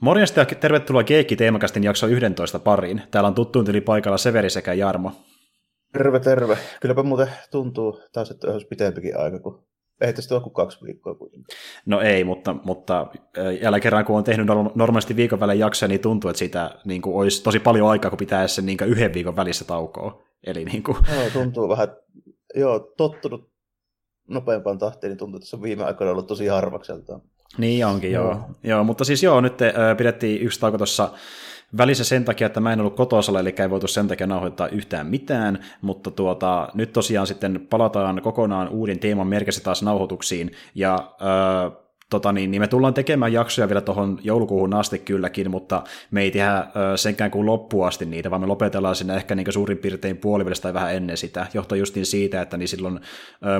Morjesta ja tervetuloa Keekki Teemakastin jakso 11 pariin. Täällä on tuttuun tyli paikalla Severi sekä Jarmo. Terve, terve. Kylläpä muuten tuntuu taas, että olisi pitempikin aika, kun ei tästä ole kuin kaksi viikkoa kuitenkin. No ei, mutta, mutta jälleen kerran kun on tehnyt normaalisti viikon välein jaksoja, niin tuntuu, että siitä niin kuin, olisi tosi paljon aikaa, kun pitää sen niin yhden viikon välissä taukoa. Eli niin kuin... Joo, tuntuu vähän, joo, tottunut nopeampaan tahtiin, niin tuntuu, että se on viime aikoina ollut tosi harvakseltaan. Niin onkin, joo. joo. joo mutta siis joo, nyt äh, pidettiin yksi tauko tuossa välissä sen takia, että mä en ollut kotosalla, eli ei voitu sen takia nauhoittaa yhtään mitään, mutta tuota, nyt tosiaan sitten palataan kokonaan uuden teeman merkissä taas nauhoituksiin, ja äh, tota niin, niin me tullaan tekemään jaksoja vielä tuohon joulukuuhun asti kylläkin, mutta me ei tehdä senkään kuin loppuun asti niitä, vaan me lopetellaan sinne ehkä niin suurin piirtein puolivälistä tai vähän ennen sitä, johtuen justiin siitä, että niin silloin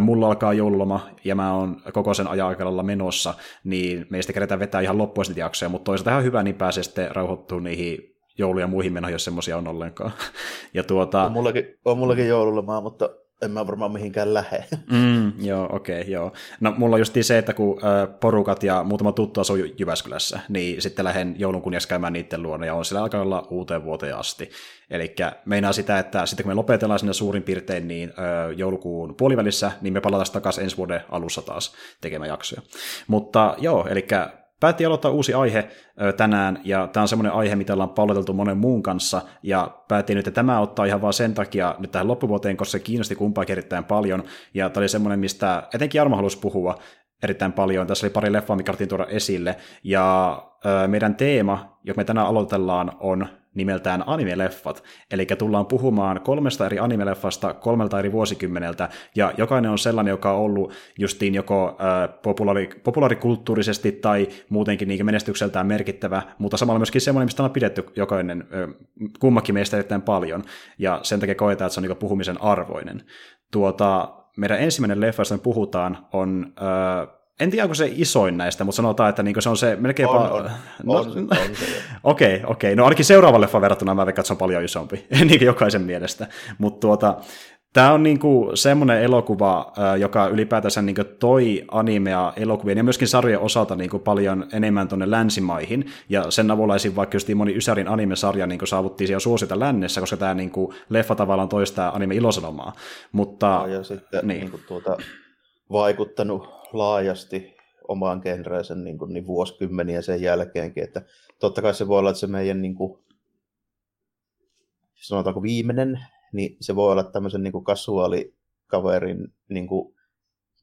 mulla alkaa joululoma ja mä oon koko sen ajan menossa, niin meistä kerätään vetää ihan loppuun asti jaksoja, mutta toisaalta ihan hyvä, niin pääsee sitten rauhoittua niihin jouluja muihin menoihin, jos semmoisia on ollenkaan. Ja tuota... on, mullakin, on mullakin joululomaa, mutta en mä varmaan mihinkään lähde. Mm, joo, okei, okay, joo. No mulla on just se, että kun porukat ja muutama tuttu asuu Jyväskylässä, niin sitten lähden joulun kunniassa käymään niiden luona, ja on siellä alkaa olla uuteen vuoteen asti. Eli meinaa sitä, että sitten kun me lopetellaan sinne suurin piirtein niin joulukuun puolivälissä, niin me palataan takaisin ensi vuoden alussa taas tekemään jaksoja. Mutta joo, eli Päätti aloittaa uusi aihe tänään, ja tämä on semmoinen aihe, mitä ollaan palloteltu monen muun kanssa, ja päätin nyt, että tämä ottaa ihan vaan sen takia nyt tähän loppuvuoteen, koska se kiinnosti kumpaakin erittäin paljon, ja tämä oli semmoinen, mistä etenkin Jarmo halusi puhua erittäin paljon. Tässä oli pari leffaa, mikä tuoda esille, ja meidän teema, joka me tänään aloitellaan, on nimeltään anime-leffat. Eli tullaan puhumaan kolmesta eri anime-leffasta kolmelta eri vuosikymmeneltä, ja jokainen on sellainen, joka on ollut justiin joko populaari, populaarikulttuurisesti tai muutenkin niin menestykseltään merkittävä, mutta samalla myöskin semmoinen, mistä on pidetty jokainen, kummakin meistä erittäin paljon, ja sen takia koetaan, että se on niin puhumisen arvoinen. Tuota, meidän ensimmäinen leffa, josta me puhutaan, on en tiedä, onko se isoin näistä, mutta sanotaan, että niinku se on se melkein... On, pa- on, no, on, on Okei, okei. Okay, okay. No ainakin seuraavalle leffa verrattuna mä veikkaan, että se on paljon isompi, niin jokaisen mielestä. Mutta tuota, Tämä on niinku semmoinen elokuva, joka ylipäätänsä niinku toi animea elokuvien ja myöskin sarjojen osalta niinku paljon enemmän tuonne länsimaihin. Ja sen avulla esim. vaikka just moni Ysärin anime-sarja niinku saavuttiin siellä suosita lännessä, koska tämä niinku leffa tavallaan toistaa anime ilosanomaa. Mutta, ja, ja sitten niin. Niinku tuota, vaikuttanut laajasti omaan genreensä niin, kuin, niin vuosikymmeniä sen jälkeenkin. Että totta kai se voi olla, että se meidän niin kuin, sanotaanko viimeinen, niin se voi olla tämmöisen niin kuin kasuaalikaverin niin kuin,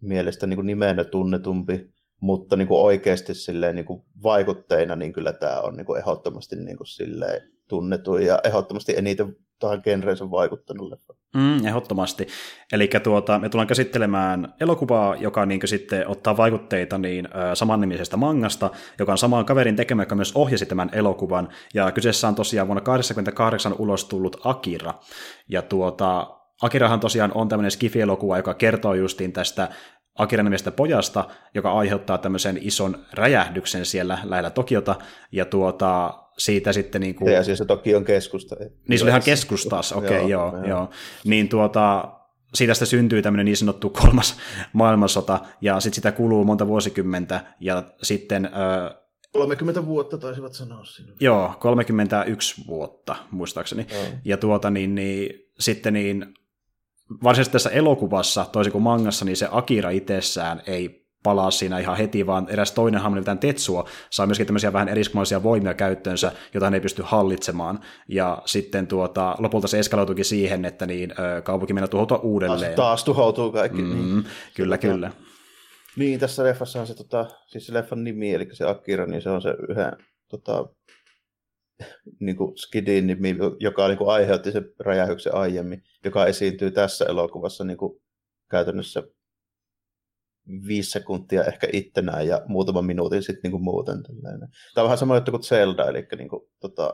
mielestä niin kuin nimenä tunnetumpi, mutta niin kuin oikeasti silleen, niin kuin vaikutteina niin kyllä tämä on niin kuin ehdottomasti niin kuin silleen, tunnetuin ja ehdottomasti eniten tähän genreensä vaikuttanut leffa. Mm, ehdottomasti. Eli tuota, me tullaan käsittelemään elokuvaa, joka niin sitten ottaa vaikutteita niin, samannimisestä mangasta, joka on samaan kaverin tekemä, joka myös ohjasi tämän elokuvan. Ja kyseessä on tosiaan vuonna 1988 ulos tullut Akira. Ja tuota, Akirahan tosiaan on tämmöinen skifi-elokuva, joka kertoo justiin tästä Akira nimestä pojasta, joka aiheuttaa tämmöisen ison räjähdyksen siellä lähellä Tokiota, ja tuota, siitä sitten niin kuin... Ja siis se toki on keskusta. Niin se oli ihan keskustas, okei, okay, joo, joo, joo. Niin tuota, siitä sitten syntyy tämmöinen niin sanottu kolmas maailmansota, ja sitten sitä kuluu monta vuosikymmentä, ja sitten... Ö, 30 vuotta taisivat sanoa sinne. Joo, 31 vuotta, muistaakseni. Joo. Ja tuota, niin, niin, sitten niin, varsinaisesti tässä elokuvassa, toisin kuin mangassa, niin se Akira itsessään ei palaa siinä ihan heti, vaan eräs toinen hahmo Tetsuo saa myöskin tämmöisiä vähän eriskummallisia voimia käyttöönsä, jota hän ei pysty hallitsemaan. Ja sitten tuota, lopulta se eskaloituikin siihen, että niin, kaupunki mennä tuhoutua uudelleen. Taas tuhoutuu kaikki. Mm, niin. Kyllä, tota, kyllä. Niin, tässä leffassa on se, tota, siis se leffan nimi, eli se Akira, niin se on se yhden tota, niin kuin Skidin nimi, joka niin kuin aiheutti sen räjähyksen aiemmin, joka esiintyy tässä elokuvassa niin kuin käytännössä viisi sekuntia ehkä ittenään ja muutaman minuutin sitten niin kuin muuten. Tällainen. Tämä on vähän sama juttu kuin Zelda, eli niin kuin, tota,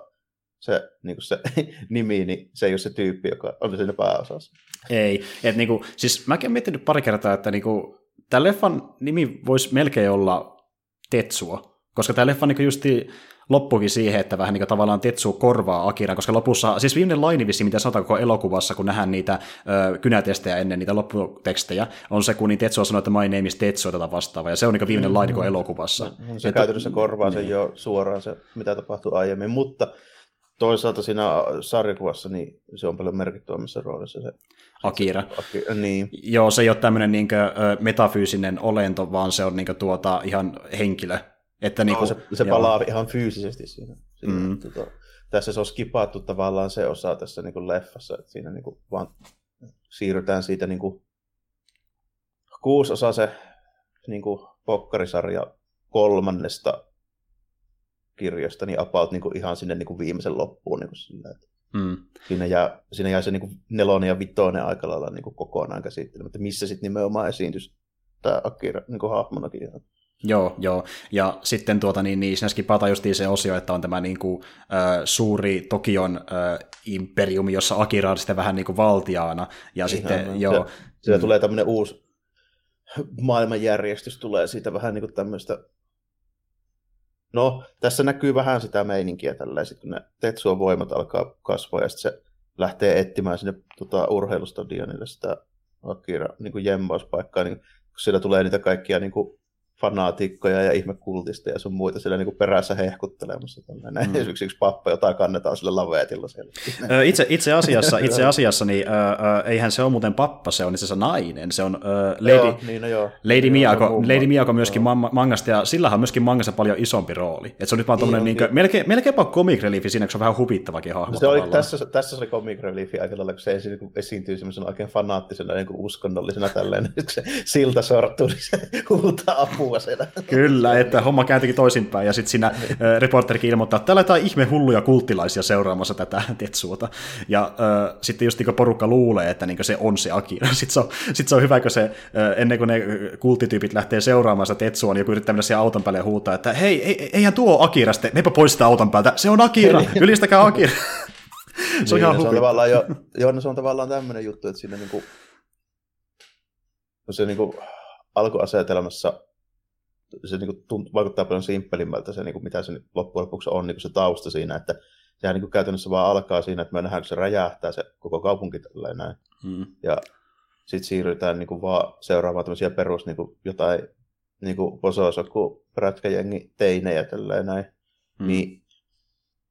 se, niin kuin se nimi, niin se ei ole se tyyppi, joka on siinä pääosassa. Ei, että niin kuin, siis mäkin olen miettinyt pari kertaa, että niin kuin, tämä leffan nimi voisi melkein olla Tetsuo, Koska tämä leffa niin justi loppukin siihen, että vähän niin tavallaan Tetsu korvaa Akiran, koska lopussa, siis viimeinen laini vissi, mitä sanotaan koko elokuvassa, kun nähdään niitä ö, kynätestejä ennen niitä lopputekstejä, on se, kun niin Tetsu sanoo, että my name is Tetsu tätä vastaavaa, ja se on niin viimeinen mm, laini koko elokuvassa. No, se että, käytännössä korvaa niin. sen jo suoraan se, mitä tapahtui aiemmin, mutta toisaalta siinä sarjakuvassa niin se on paljon merkittävämmässä roolissa se Akira. Akira niin. Joo, se ei ole tämmöinen niin metafyysinen olento, vaan se on niin kuin, tuota, ihan henkilö, että niin kuin, no, se, se palaa ihan fyysisesti siinä. siinä mm. tuota, tässä se on skipattu tavallaan se osa tässä niin kuin leffassa, että siinä niin kuin vaan siirrytään siitä niin kuin kuusi osa se niin kuin pokkarisarja kolmannesta kirjasta, niin about niin kuin ihan sinne niin kuin viimeisen loppuun. Niin kuin sillä, että mm. siinä, jää, siinä jää se niin kuin nelonen ja vitonen aika lailla niin kuin kokonaan käsittelemättä, missä sitten nimenomaan esiintyisi tämä Akira niin kuin hahmonakin. Joo, joo. Ja sitten tuota, niin, niin siinä skipataan justiin se osio, että on tämä niin kuin, äh, suuri Tokion äh, imperiumi, jossa Akira on sitten vähän niin kuin valtiaana. Ja Ihan, sitten, no, joo. Se, siellä mm. tulee tämmöinen uusi maailmanjärjestys, tulee siitä vähän niin kuin tämmöistä No, tässä näkyy vähän sitä meininkiä tällä, kun ne Tetsuon voimat alkaa kasvaa ja sitten se lähtee etsimään sinne tota, urheilustadionille sitä Akira niin jemmauspaikkaa, niin kun siellä tulee niitä kaikkia niin kuin, fanaatikkoja ja ihmekultista ja sun muita siellä niinku perässä hehkuttelemassa. Tällainen. Mm. Esimerkiksi yksi pappa, jota kannetaan sillä laveetilla siellä. Itse, itse asiassa, itse asiassa niin, äh, eihän se ole muuten pappa, se on itse asiassa nainen. Se on äh, Lady, joo, niin, no joo. Lady, Miyako, joo, Lady Miyako myöskin ma- mangasta, ja sillä on myöskin mangassa paljon isompi rooli. Et se on nyt vaan niin, niin, niin, melkein, melkeinpä comic reliefi siinä, kun se on vähän hupittavakin hahmo. Se oli, tässä, tässä se oli comic reliefi aika lailla, kun se esi- kun esiintyy semmoisena oikein fanaattisena niin uskonnollisena tälleen, kun se silta sortuu, niin se huutaa apua siellä. Kyllä, että homma kääntyikin toisinpäin, ja sitten siinä äh, reporterikin ilmoittaa, että täällä jotain ihme hulluja kulttilaisia seuraamassa tätä Tetsuota. Ja äh, sitten just niin porukka luulee, että niin se on se Akira. Sitten se on, sit se on hyvä, kun se, äh, ennen kuin ne kulttityypit lähtee seuraamaan sitä Tetsua, niin joku yrittää mennä siihen auton päälle ja huutaa, että hei, ei, eihän tuo Akira, sitten meipä pois sitä auton päältä, se on Akira, ylistäkää Akira. se on niin, ihan se on tavallaan jo, joo, no se on tavallaan tämmöinen juttu, että siinä niinku, se niinku alkuasetelmassa se niin kuin tunt, vaikuttaa paljon simppelimmältä se, niin kuin mitä se loppujen lopuksi on niin kuin se tausta siinä, että sehän niin kuin käytännössä vaan alkaa siinä, että me nähdään, kun se räjähtää se koko kaupunki tälleen näin. Mm. Ja sitten siirrytään niin kuin vaan seuraamaan tämmöisiä perus niin kuin jotain niin kuin pososoku, prätkäjengi, teinejä tälleen näin. Mm. Niin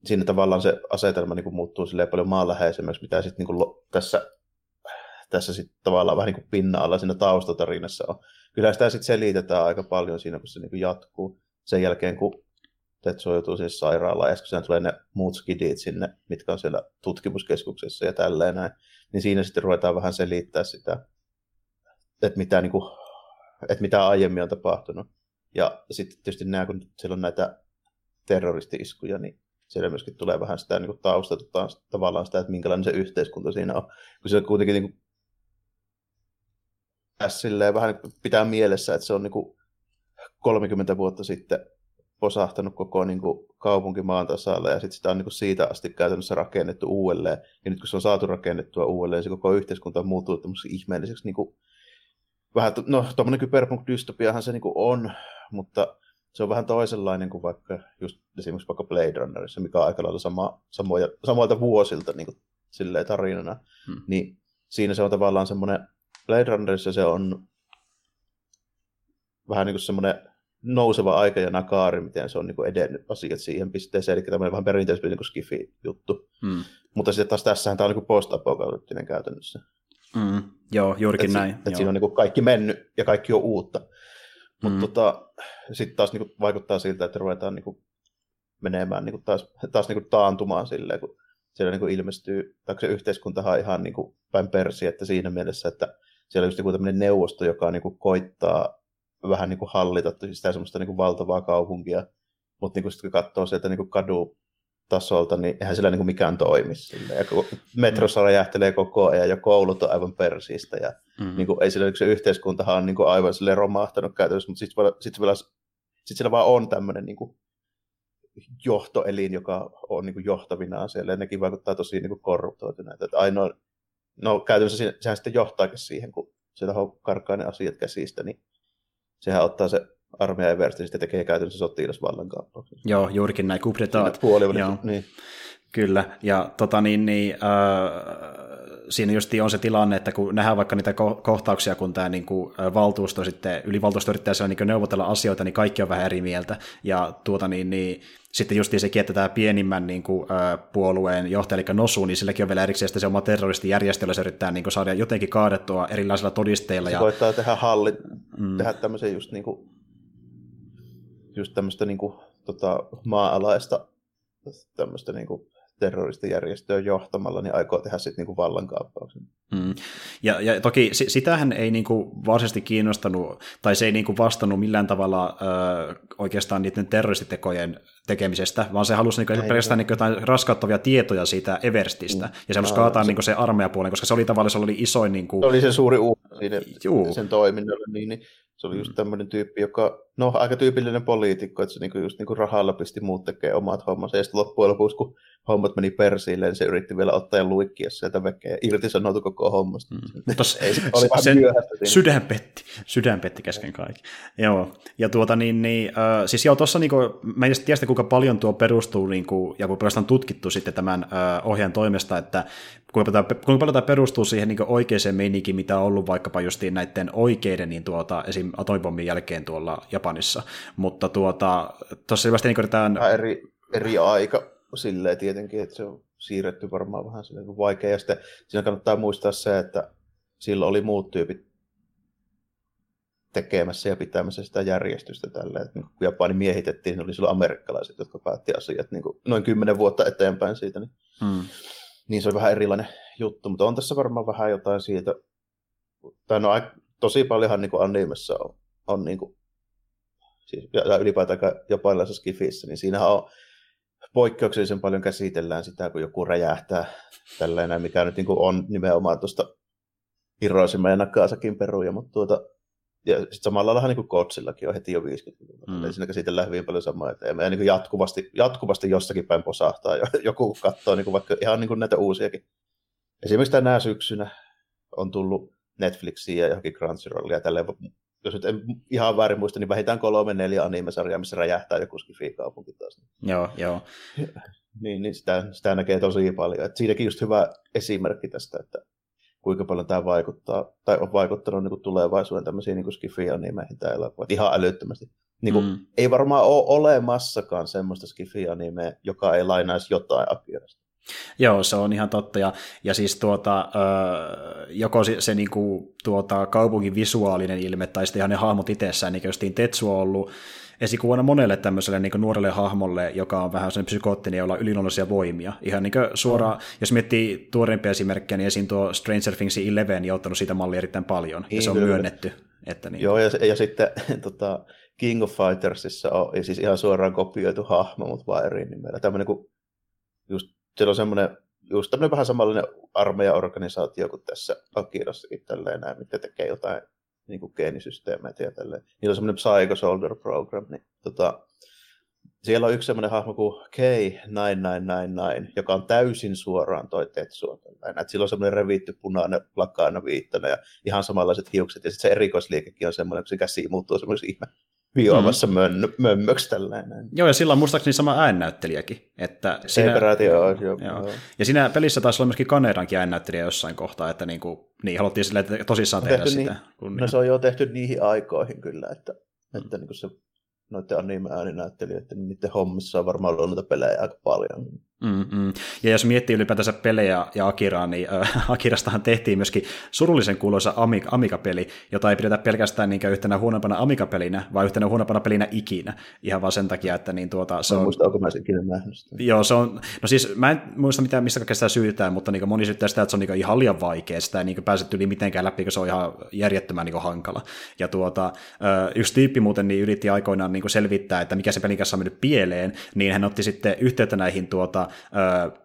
siinä tavallaan se asetelma niin kuin muuttuu silleen paljon maanläheisemmäksi, mitä sitten niin kuin tässä, tässä sitten tavallaan vähän niin kuin pinna-alla siinä taustatarinassa on kyllä sitä sitten selitetään aika paljon siinä, kun se niin jatkuu. Sen jälkeen, kun Tetsu joutuu siis sairaalaan, ja sitten tulee ne muut skidit sinne, mitkä on siellä tutkimuskeskuksessa ja tälleen näin, niin siinä sitten ruvetaan vähän selittää sitä, että mitä, niin kuin, että mitä aiemmin on tapahtunut. Ja sitten tietysti nämä, kun siellä on näitä terroristi-iskuja, niin siellä myöskin tulee vähän sitä niin taustatutaan tavallaan sitä, että minkälainen se yhteiskunta siinä on. Kun se kuitenkin niin kuin silleen vähän pitää mielessä, että se on niin kuin 30 vuotta sitten posahtanut koko niin kuin kaupunki maan tasalla ja sitten sitä on niin kuin siitä asti käytännössä rakennettu uudelleen. Ja nyt kun se on saatu rakennettua uudelleen, se koko yhteiskunta on muuttunut ihmeelliseksi niin kuin, vähän, no tuommoinen kyberpunk-dystopiahan se niin kuin on, mutta se on vähän toisenlainen kuin vaikka just esimerkiksi vaikka Blade Runnerissa, mikä on aika lailla sama, samoja, samoilta vuosilta niin kuin, silleen tarinana. Hmm. Niin siinä se on tavallaan semmoinen Blade Runnerissa se on vähän niin kuin semmoinen nouseva aika ja nakaari, miten se on niin kuin edennyt asiat siihen pisteeseen, eli tämmöinen vähän perinteisempi niin skifi-juttu. Mm. Mutta sitten taas tässähän tämä on niin post-apokalyptinen käytännössä. Mm. Joo, juurikin et näin. Että siinä on niin kuin kaikki mennyt ja kaikki on uutta. Mutta mm. tota, sitten taas niin kuin vaikuttaa siltä, että ruvetaan niin kuin menemään niin kuin taas, taas niin kuin taantumaan silleen, kun siellä niin kuin ilmestyy, tai se yhteiskuntahan on ihan niin kuin päin persi, että siinä mielessä, että siellä on just joku tämmöinen neuvosto, joka niin kuin koittaa vähän niin kuin hallita sitä semmoista niin kuin valtavaa kaupunkia, mutta niin kuin sitten kun katsoo sieltä niin kuin kadu tasolta, niin eihän sillä niin kuin mikään toimi. Sille. Ja metrossa räjähtelee koko ajan ja koulut on aivan persistä. Ja mm. niin kuin, ei sillä, se yhteiskuntahan on niin kuin aivan sille romahtanut käytännössä, mutta sitten sit vielä, sit siellä vaan on tämmöinen niin kuin johtoelin, joka on niin kuin johtavinaan siellä, ja nekin vaikuttaa tosi niin korruptoituneita. Että ainoa, no käytännössä sehän sitten johtaakin siihen, kun sieltä karkaa ne asiat käsistä, niin sehän ottaa se armeija Eversti sitten tekee käytännössä sotilasvallankaappauksen. Joo, juurikin näin, kupretaat. Puolivälissä, niin. Kyllä, ja tota niin, niin äh, siinä just on se tilanne, että kun nähdään vaikka niitä kohtauksia, kun tämä niin kuin, valtuusto sitten, ylivaltuusto yrittää siellä niin neuvotella asioita, niin kaikki on vähän eri mieltä, ja tuota niin, niin sitten just sekin, että tämä pienimmän niin kuin, puolueen johtaja, eli Nosu, niin silläkin on vielä erikseen se oma terroristijärjestö, jolla se yrittää niin kuin, saada jotenkin kaadettua erilaisilla todisteilla. Se ja... koittaa tehdä, halli, mm. tehdä tämmöisen just, niin kuin, just tämmöistä niin kuin, tota, maa-alaista tämmöistä niin kuin, terroristijärjestöä johtamalla, niin aikoo tehdä sitten niinku vallankaappauksen. Mm. Ja, ja toki sitähän ei niinku varsinaisesti kiinnostanut, tai se ei niinku vastannut millään tavalla ö, oikeastaan niiden terroristitekojen tekemisestä, vaan se halusi niinku pelkästään niinku jotain raskauttavia tietoja siitä Everstistä, mm. ja se halusi no, kaataa se... niinku se armeijapuolen, koska se oli tavallaan se oli isoin... Niinku... Se oli se suuri uhka siinä, sen toiminnalle, niin, niin se oli just mm. tämmöinen tyyppi, joka, no aika tyypillinen poliitikko, että se niinku just niinku rahalla pisti muut tekee omat hommansa, ja sitten loppujen lopuksi, kun hommat meni persiille, niin se yritti vielä ottaa ja luikkia sieltä vekeä, irtisanoitu koko hommasta. Mm. Tos, Ei, se oli sen sydän petti, sydän petti kesken kaikki. Joo, ja tuota niin, niin äh, siis joo, tuossa niinku, mä en tiedä kuinka paljon tuo perustuu, niinku, ja kuinka on tutkittu sitten tämän äh, ohjeen toimesta, että kuinka paljon, kuinka paljon tämä perustuu siihen niin oikeaan meininkiin, mitä on ollut vaikkapa justiin näiden oikeiden niin tuota, esim. atomipommin jälkeen tuolla Japanissa. Mutta tuota, tuossa selvästi niin yritetään... Eri, eri aika silleen tietenkin, että se on siirretty varmaan vähän silleen vaikea. Ja sitten siinä kannattaa muistaa se, että silloin oli muut tyypit tekemässä ja pitämässä sitä järjestystä tällä. Että niin kun Japani miehitettiin, niin oli silloin amerikkalaiset, jotka päätti asiat niin kuin noin kymmenen vuotta eteenpäin siitä. Niin hmm niin se on vähän erilainen juttu, mutta on tässä varmaan vähän jotain siitä, tai no tosi paljonhan niin kuin animessa on, on niin kuin, siis, ja ylipäätään japanilaisessa skifissä, niin siinähän on poikkeuksellisen paljon käsitellään sitä, kun joku räjähtää tällainen, mikä nyt niin kuin on nimenomaan tuosta Hiroshima ja Nagasakin peruja, mutta tuota, ja sitten samalla lailla niin Kotsillakin on heti jo 50-luvulla. Mm. Siinä käsitellään hyvin paljon samaa, että ja niin jatkuvasti, jatkuvasti jossakin päin posahtaa. Joku katsoo niin vaikka ihan niin näitä uusiakin. Esimerkiksi tänä syksynä on tullut Netflixiin ja johonkin Crunchyrollia. Tälleen, jos nyt en ihan väärin muista, niin vähintään kolme, neljä anime-sarjaa, missä räjähtää joku skifi-kaupunki taas. Joo, joo. niin, niin sitä, sitä näkee tosi paljon. Et siinäkin just hyvä esimerkki tästä, että kuinka paljon tämä vaikuttaa, tai on vaikuttanut niin kuin tulevaisuuden tämmöisiin niin skifi-animeihin tämä elokuva, ihan älyttömästi. Niin kuin, mm. Ei varmaan ole olemassakaan semmoista skifi-animea, joka ei lainaisi jotain Akirasta. Joo, se on ihan totta. Ja, ja siis tuota, joko se, se niinku, tuota, kaupungin visuaalinen ilme tai sitten ihan ne hahmot itsessään, niin kuin Tetsu on ollut esikuvana monelle tämmöiselle niin nuorelle hahmolle, joka on vähän sellainen psykoottinen, jolla on yliluonnollisia voimia. Ihan niin suoraan, mm. jos miettii tuoreimpia esimerkkejä, niin esiin tuo Stranger Things 11 niin on ottanut siitä mallia erittäin paljon, niin, ja se on kyllä. myönnetty. Että niin. Joo, ja, ja sitten tota, King of Fightersissa on siis ihan suoraan kopioitu hahmo, mutta vaan eri nimellä. Tämmöinen kuin, just, siellä on semmoinen just tämmöinen vähän samanlainen armeijaorganisaatio kuin tässä Akirassakin tälleen näin, mitkä tekee jotain niin kuin geenisysteemeitä ja tälleen. Niillä on semmoinen Psycho Soldier Program, niin tota, siellä on yksi semmoinen hahmo kuin K9999, joka on täysin suoraan toi Tetsuo. Että sillä on semmoinen revitty punainen plakkaana viittana ja ihan samanlaiset hiukset. Ja sitten se erikoisliikekin on semmoinen, kun se käsi muuttuu semmoisen ihme vioamassa mm. mön, mömmöksi tällainen. Joo, ja sillä on muistaakseni sama äännäyttelijäkin. Että siinä, peräti, joo, joo, joo. Ja siinä pelissä taisi olla myöskin Kanerankin äännäyttelijä jossain kohtaa, että niinku, niin haluttiin sille, että tosissaan tehdä sitä. Niin, no se on jo tehty niihin aikoihin kyllä, että, mm. että niin se noiden anime-ääninäyttelijöiden, niin niiden hommissa on varmaan ollut noita pelejä aika paljon. Mm-mm. Ja jos miettii ylipäätänsä pelejä ja Akiraa, niin äh, Akirastahan tehtiin myöskin surullisen kuuluisa Amiga-peli, jota ei pidetä pelkästään niin yhtenä huonompana Amiga-pelinä, vaan yhtenä huonompana pelinä ikinä. Ihan vaan sen takia, että niin tuota, se on... Muista, onko mä ikinä nähnyt sitä. Joo, se on... No siis mä en muista, mitä, mistä kaikkea sitä syytään, mutta niin moni syyttää sitä, että se on niin ihan liian vaikea. Sitä ei niin pääse yli mitenkään läpi, kun se on ihan järjettömän niin hankala. Ja tuota, äh, yksi tyyppi muuten niin yritti aikoinaan niin selvittää, että mikä se pelin kanssa on mennyt pieleen, niin hän otti sitten yhteyttä näihin tuota,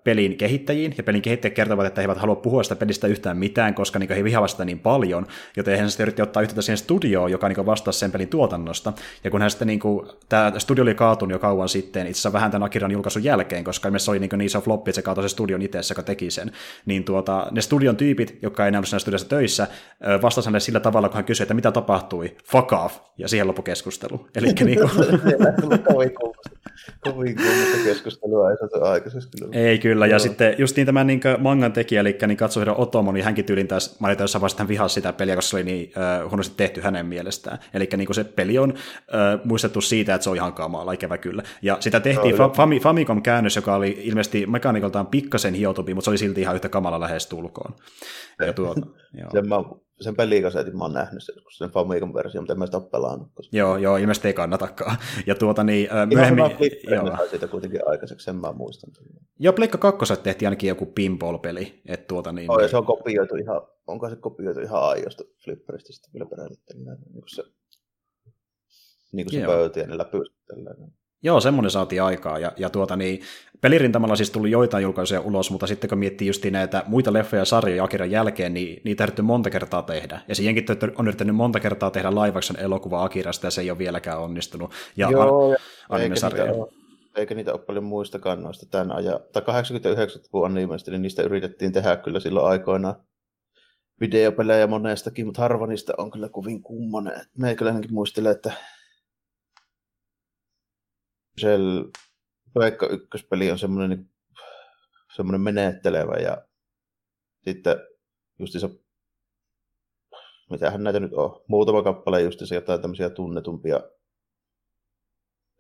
pelin kehittäjiin, ja pelin kehittäjät kertovat, että he eivät halua puhua sitä pelistä yhtään mitään, koska niin he vihaavat sitä niin paljon, joten hän sitten yritti ottaa yhteyttä siihen studioon, joka niin vastasi sen pelin tuotannosta. Ja kun hän sitten, niin kuin, tämä studio oli kaatunut jo kauan sitten, itse asiassa vähän tämän Akiran julkaisun jälkeen, koska ilmeisesti oli niin, niin iso floppi, että se kaatoi se studion itse, joka teki sen, niin tuota, ne studion tyypit, jotka ei enää ollut siinä studiossa töissä, vastasivat hänelle sillä tavalla, kun hän kysyi, että mitä tapahtui, fuck off, ja siihen loppui keskustelu. Eli niin kuin... kovin kuumasta keskustelua ei saatu aikaiseksi. Ei kyllä, ja Joo. sitten just niin tämä niin mangan tekijä, eli niin Katsuhiro Otomo, niin hänkin tyylin taas mainita jossain vaiheessa, hän vihasi sitä peliä, koska se oli niin äh, huonosti tehty hänen mielestään. Eli niin se peli on äh, muistettu siitä, että se on ihan kamala, ikävä kyllä. Ja sitä tehtiin no, Fami, Famicom-käännös, joka oli ilmeisesti mekanikoltaan pikkasen hiotumpi, mutta se oli silti ihan yhtä kamala lähestulkoon. Ja tuota, joo. Sen mä sen pelikasetin mä oon nähnyt sen, sen Famicom versio, mutta en mä sitä ole pelannut. Koska... Joo, joo, ilmeisesti ei kannatakaan. Ja tuota niin, äh, myöhemmin... Ihan siitä kuitenkin aikaiseksi, sen mä muistan. Joo, Pleikka 2 tehtiin ainakin joku pinball-peli. Että tuota niin... Oh, ja se on kopioitu ihan, onko se kopioitu ihan aiosta Flipperistä sitten vielä perällitteen, niin kuin se, niin kuin se pöytiä, niin läpi Joo, semmoinen saatiin aikaa. Ja, ja tuota, niin, pelirintamalla siis tuli joitain julkaisuja ulos, mutta sitten kun miettii just näitä muita leffoja ja sarjoja Akiran jälkeen, niin niitä on monta kertaa tehdä. Ja siihenkin on yrittänyt monta kertaa tehdä laivaksen elokuva Akirasta, ja se ei ole vieläkään onnistunut. Ja Joo, ja eikä niitä, ole, eikä niitä ole paljon muistakaan noista tämän ajan, tai 89-luvun animesta, niin niistä yritettiin tehdä kyllä silloin aikoinaan videopelejä monestakin, mutta harva niistä on kyllä kovin kummonen. Meikäläinenkin muistelee, että Shell Pleikka ykköspeli on semmoinen, niin, semmoinen menettelevä ja sitten justiinsa, mitähän näitä nyt on, muutama kappale justiinsa jotain tämmöisiä tunnetumpia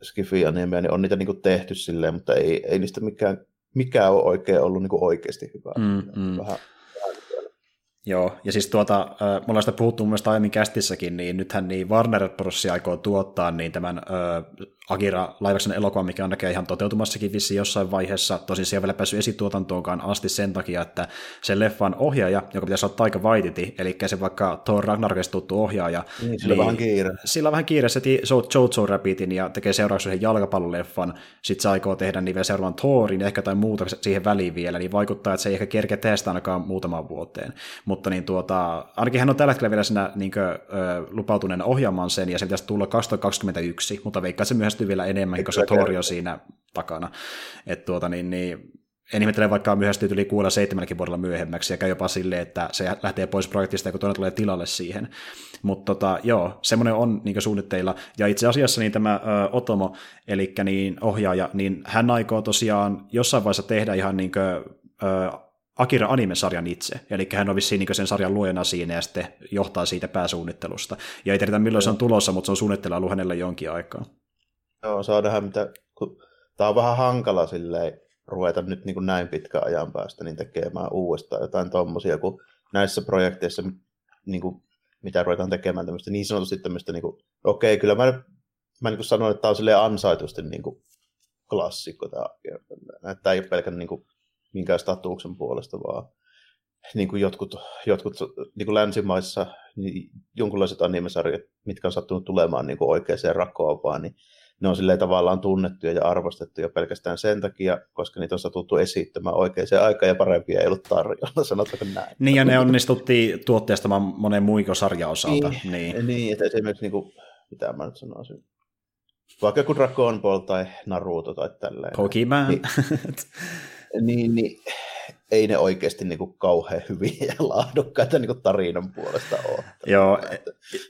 skifi-animeja, niin on niitä niin tehty silleen, mutta ei, ei niistä mikään, mikään ole oikein ollut niin oikeasti hyvä. Mm, mm. Vähän, Joo, ja siis tuota, me ollaan sitä puhuttu mun mielestä aiemmin kästissäkin, niin nythän niin Warner Bros. aikoo tuottaa niin tämän äh, Akira laivaksen elokuva, mikä on näkee ihan toteutumassakin vissi jossain vaiheessa. Tosin se ei ole vielä päässyt esituotantoonkaan asti sen takia, että se leffan ohjaaja, joka pitäisi olla Taika Waititi, eli se vaikka Thor Ragnarokista tuttu ohjaaja. Niin, sillä niin, on vähän kiire. Sillä on vähän kiire, se Jojo Rabbitin ja tekee seuraavaksi yhden jalkapalloleffan, sitten se aikoo tehdä niin vielä seuraavan Thorin ja ehkä jotain muuta siihen väliin vielä, niin vaikuttaa, että se ei ehkä kerkeä tehdä sitä ainakaan muutamaan vuoteen. Mutta niin tuota, ainakin hän on tällä hetkellä vielä siinä niin kuin, lupautuneena ohjaamaan sen, ja se pitäisi tulla 2021, mutta veikkaa se myös myöhästyy vielä enemmän, koska Thor on siinä takana. Et tuota, niin, niin, en ihmettele vaikka myöhästyy yli kuulla seitsemänkin vuodella myöhemmäksi, ja käy jopa silleen, että se lähtee pois projektista, kun toinen tulee tilalle siihen. Mutta tota, joo, semmoinen on niin suunnitteilla. Ja itse asiassa niin tämä ö, Otomo, eli niin ohjaaja, niin hän aikoo tosiaan jossain vaiheessa tehdä ihan niin kuin, ö, Akira animesarjan itse, eli hän on vissiin niin sen sarjan luojana siinä ja sitten johtaa siitä pääsuunnittelusta. Ja ei tiedetä milloin se on tulossa, mutta se on suunnitteilla ollut hänelle jonkin aikaa. Joo, saa nähdä mitä, kun tämä on vähän hankala silleen ruveta nyt niin kuin näin pitkän ajan päästä niin tekemään uudestaan jotain tommosia, kun näissä projekteissa, niin kuin, mitä ruvetaan tekemään tämmöistä niin sanotusti tämmöistä, niin kuin, okei, kyllä mä, mä niin kuin sanon, että tämä on silleen ansaitusti niin kuin klassikko tämä, tämä ei ole pelkän niin kuin, minkään statuksen puolesta, vaan niin kuin jotkut, jotkut niin kuin länsimaissa niin jonkunlaiset animesarjat, mitkä on sattunut tulemaan niin kuin oikeaan rakoon vaan, niin ne on silleen tavallaan tunnettuja ja arvostettuja pelkästään sen takia, koska niitä on satuttu esittämään oikeaan aikaan ja parempia ei ollut tarjolla, sanotaanko näin. Niin, ja ne onnistuttiin tuotteestamaan monen muikon sarjaosalta. Niin, niin. niin että esimerkiksi, niin kuin, mitä mä nyt sanoisin, vaikka kuin Dragon Ball tai Naruto tai tälleen. Pokemon. Niin, niin, niin ei ne oikeasti niin kuin kauhean hyviä ja laadukkaita niin kuin tarinan puolesta ole. Joo,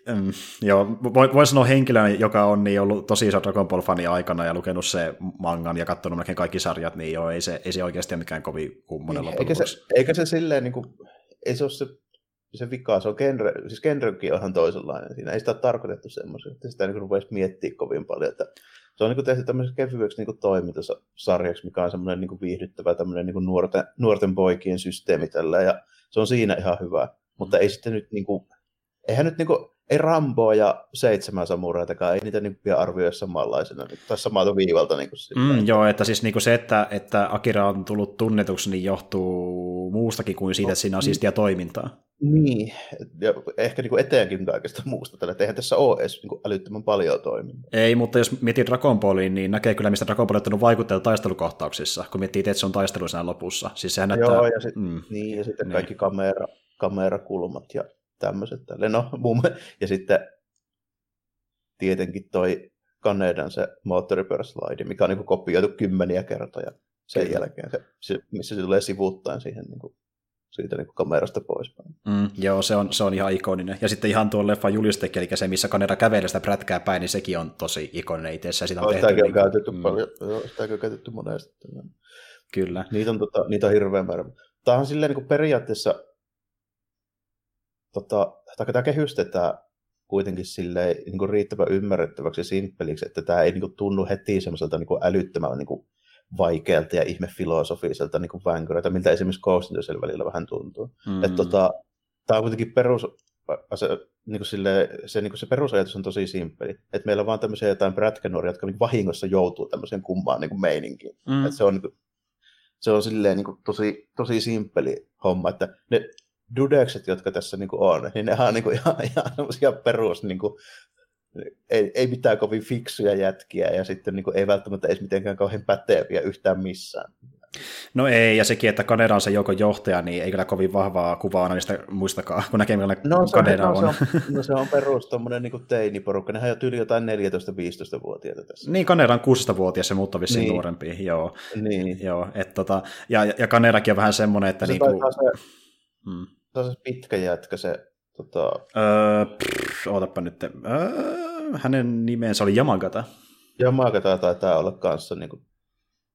mm, joo voi, voi sanoa henkilö, joka on niin ollut tosi iso Dragon Ball-fani aikana ja lukenut se mangan ja katsonut melkein kaikki sarjat, niin joo, ei se, ei se oikeasti ole mikään kovin kummonen niin, eikä, se, eikä se silleen, niin kuin, ei se ole se, se vika, se on genre, siis genrekin on ihan toisenlainen siinä, ei sitä ole tarkoitettu semmoisen, että sitä niin kuin miettiä kovin paljon, että se on niin tehty tämmöiseksi kevyeksi niin toimintasarjaksi, mikä on semmoinen niin viihdyttävä tämmöinen niin nuorten, nuorten poikien systeemi tällä, ja se on siinä ihan hyvä. Mutta ei sitten nyt, niin kuin, eihän nyt niin kuin, ei Ramboa ja seitsemän samuraitakaan, ei niitä niin pian arvioi samanlaisena, niin, tai samalta viivalta. Niin kuin mm, joo, että siis niin kuin se, että, että Akira on tullut tunnetuksi, niin johtuu muustakin kuin siitä, että siinä on siistiä toimintaa. Niin, ja ehkä niin kuin eteenkin kaikesta muusta tällä, että eihän tässä ole edes niin kuin älyttömän paljon toimintaa. Ei, mutta jos miettii Dragon Balliin, niin näkee kyllä, mistä Dragon Ball on ottanut vaikutteita taistelukohtauksissa, kun miettii Tetsun taistelu siinä lopussa. Siis sehän näyttää... Joo, ja, sit, mm, niin, ja sitten niin. kaikki kamera, kamerakulmat ja tämmöiset. Tälle. No, mum, ja sitten tietenkin toi Kanedan se moottoripyöräslaidi, mikä on niin kuin kopioitu kymmeniä kertoja sen Kyllä. jälkeen, se, se, missä se tulee sivuuttaen siihen niin kuin siitä niin kuin kamerasta poispäin. Mm, joo, se on, se on ihan ikoninen. Ja sitten ihan tuo leffa julistekin, eli se, missä kamera kävelee sitä prätkää päin, niin sekin on tosi ikoninen itse Sitä on no, tehty, niin, on käytetty mm. paljon, joo, sitäkin on käytetty monesti. Kyllä. Niitä on, tota, niitä on hirveän määrä. Tämä on silleen niin kuin periaatteessa, tota, tämä kehystetään kuitenkin silleen, niin kuin riittävän ymmärrettäväksi ja simppeliksi, että tämä ei niin kuin, tunnu heti semmoiselta niin kuin älyttömän niin kuin, vaikealta ja ihmefilosofiselta niin vänkyriltä, miltä esimerkiksi Ghost in välillä vähän tuntuu. Mm. Että tota, tämä on kuitenkin perus, se, niin kuin sille, se, niin kuin se perusajatus on tosi simppeli. Että meillä on vaan tämmöisiä jotain prätkänuoria, jotka niin vahingossa joutuu tämmöiseen kumpaan niin kuin meininkiin. Mm. Että se on, niin kuin, se on silleen niin kuin tosi, tosi simppeli homma, että ne dudekset, jotka tässä niin kuin on, niin ne on niin kuin ihan, ihan perus niin kuin, ei, ei mitään kovin fiksuja jätkiä ja sitten niin kuin, ei välttämättä edes mitenkään kauhean päteviä yhtään missään. No ei, ja sekin, että Kaneda on se joukon johtaja, niin ei kyllä kovin vahvaa kuvaa niistä muistakaan, kun näkee millainen no, Kaneda on. No, se on, no se on perus tuommoinen niin teiniporukka, nehän on tyyli jotain 14-15-vuotiaita tässä. Niin, Kaneda on 16-vuotias, se muuttaa vissiin niin. nuorempi, joo. Niin. joo et, tota, ja, ja Kanedakin on vähän semmoinen, että... Se, niin kuin, se, hmm. Se on se pitkä jätkä, se Tota... Öö, pff, ootapa nyt. Öö, hänen nimensä oli Yamagata. Yamagata taitaa olla kanssa niin kuin,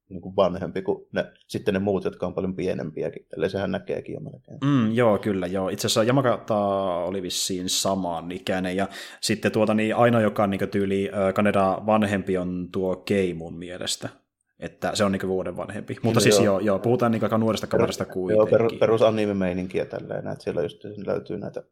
niin kuin vanhempi kuin ne, sitten ne muut, jotka on paljon pienempiäkin. Eli sehän näkeekin jo melkein. Mm, joo, kyllä. Joo. Itse asiassa Yamagata oli vissiin saman ikäinen. Ja sitten tuota, niin ainoa, joka on niin tyyli Kaneda vanhempi, on tuo Keimun mielestä. Että se on niin vuoden vanhempi. Mutta no, siis joo, joo, puhutaan niin aika nuoresta kaverista kuitenkin. Joo, perus, perus anime-meininkiä tälleen, että siellä just löytyy näitä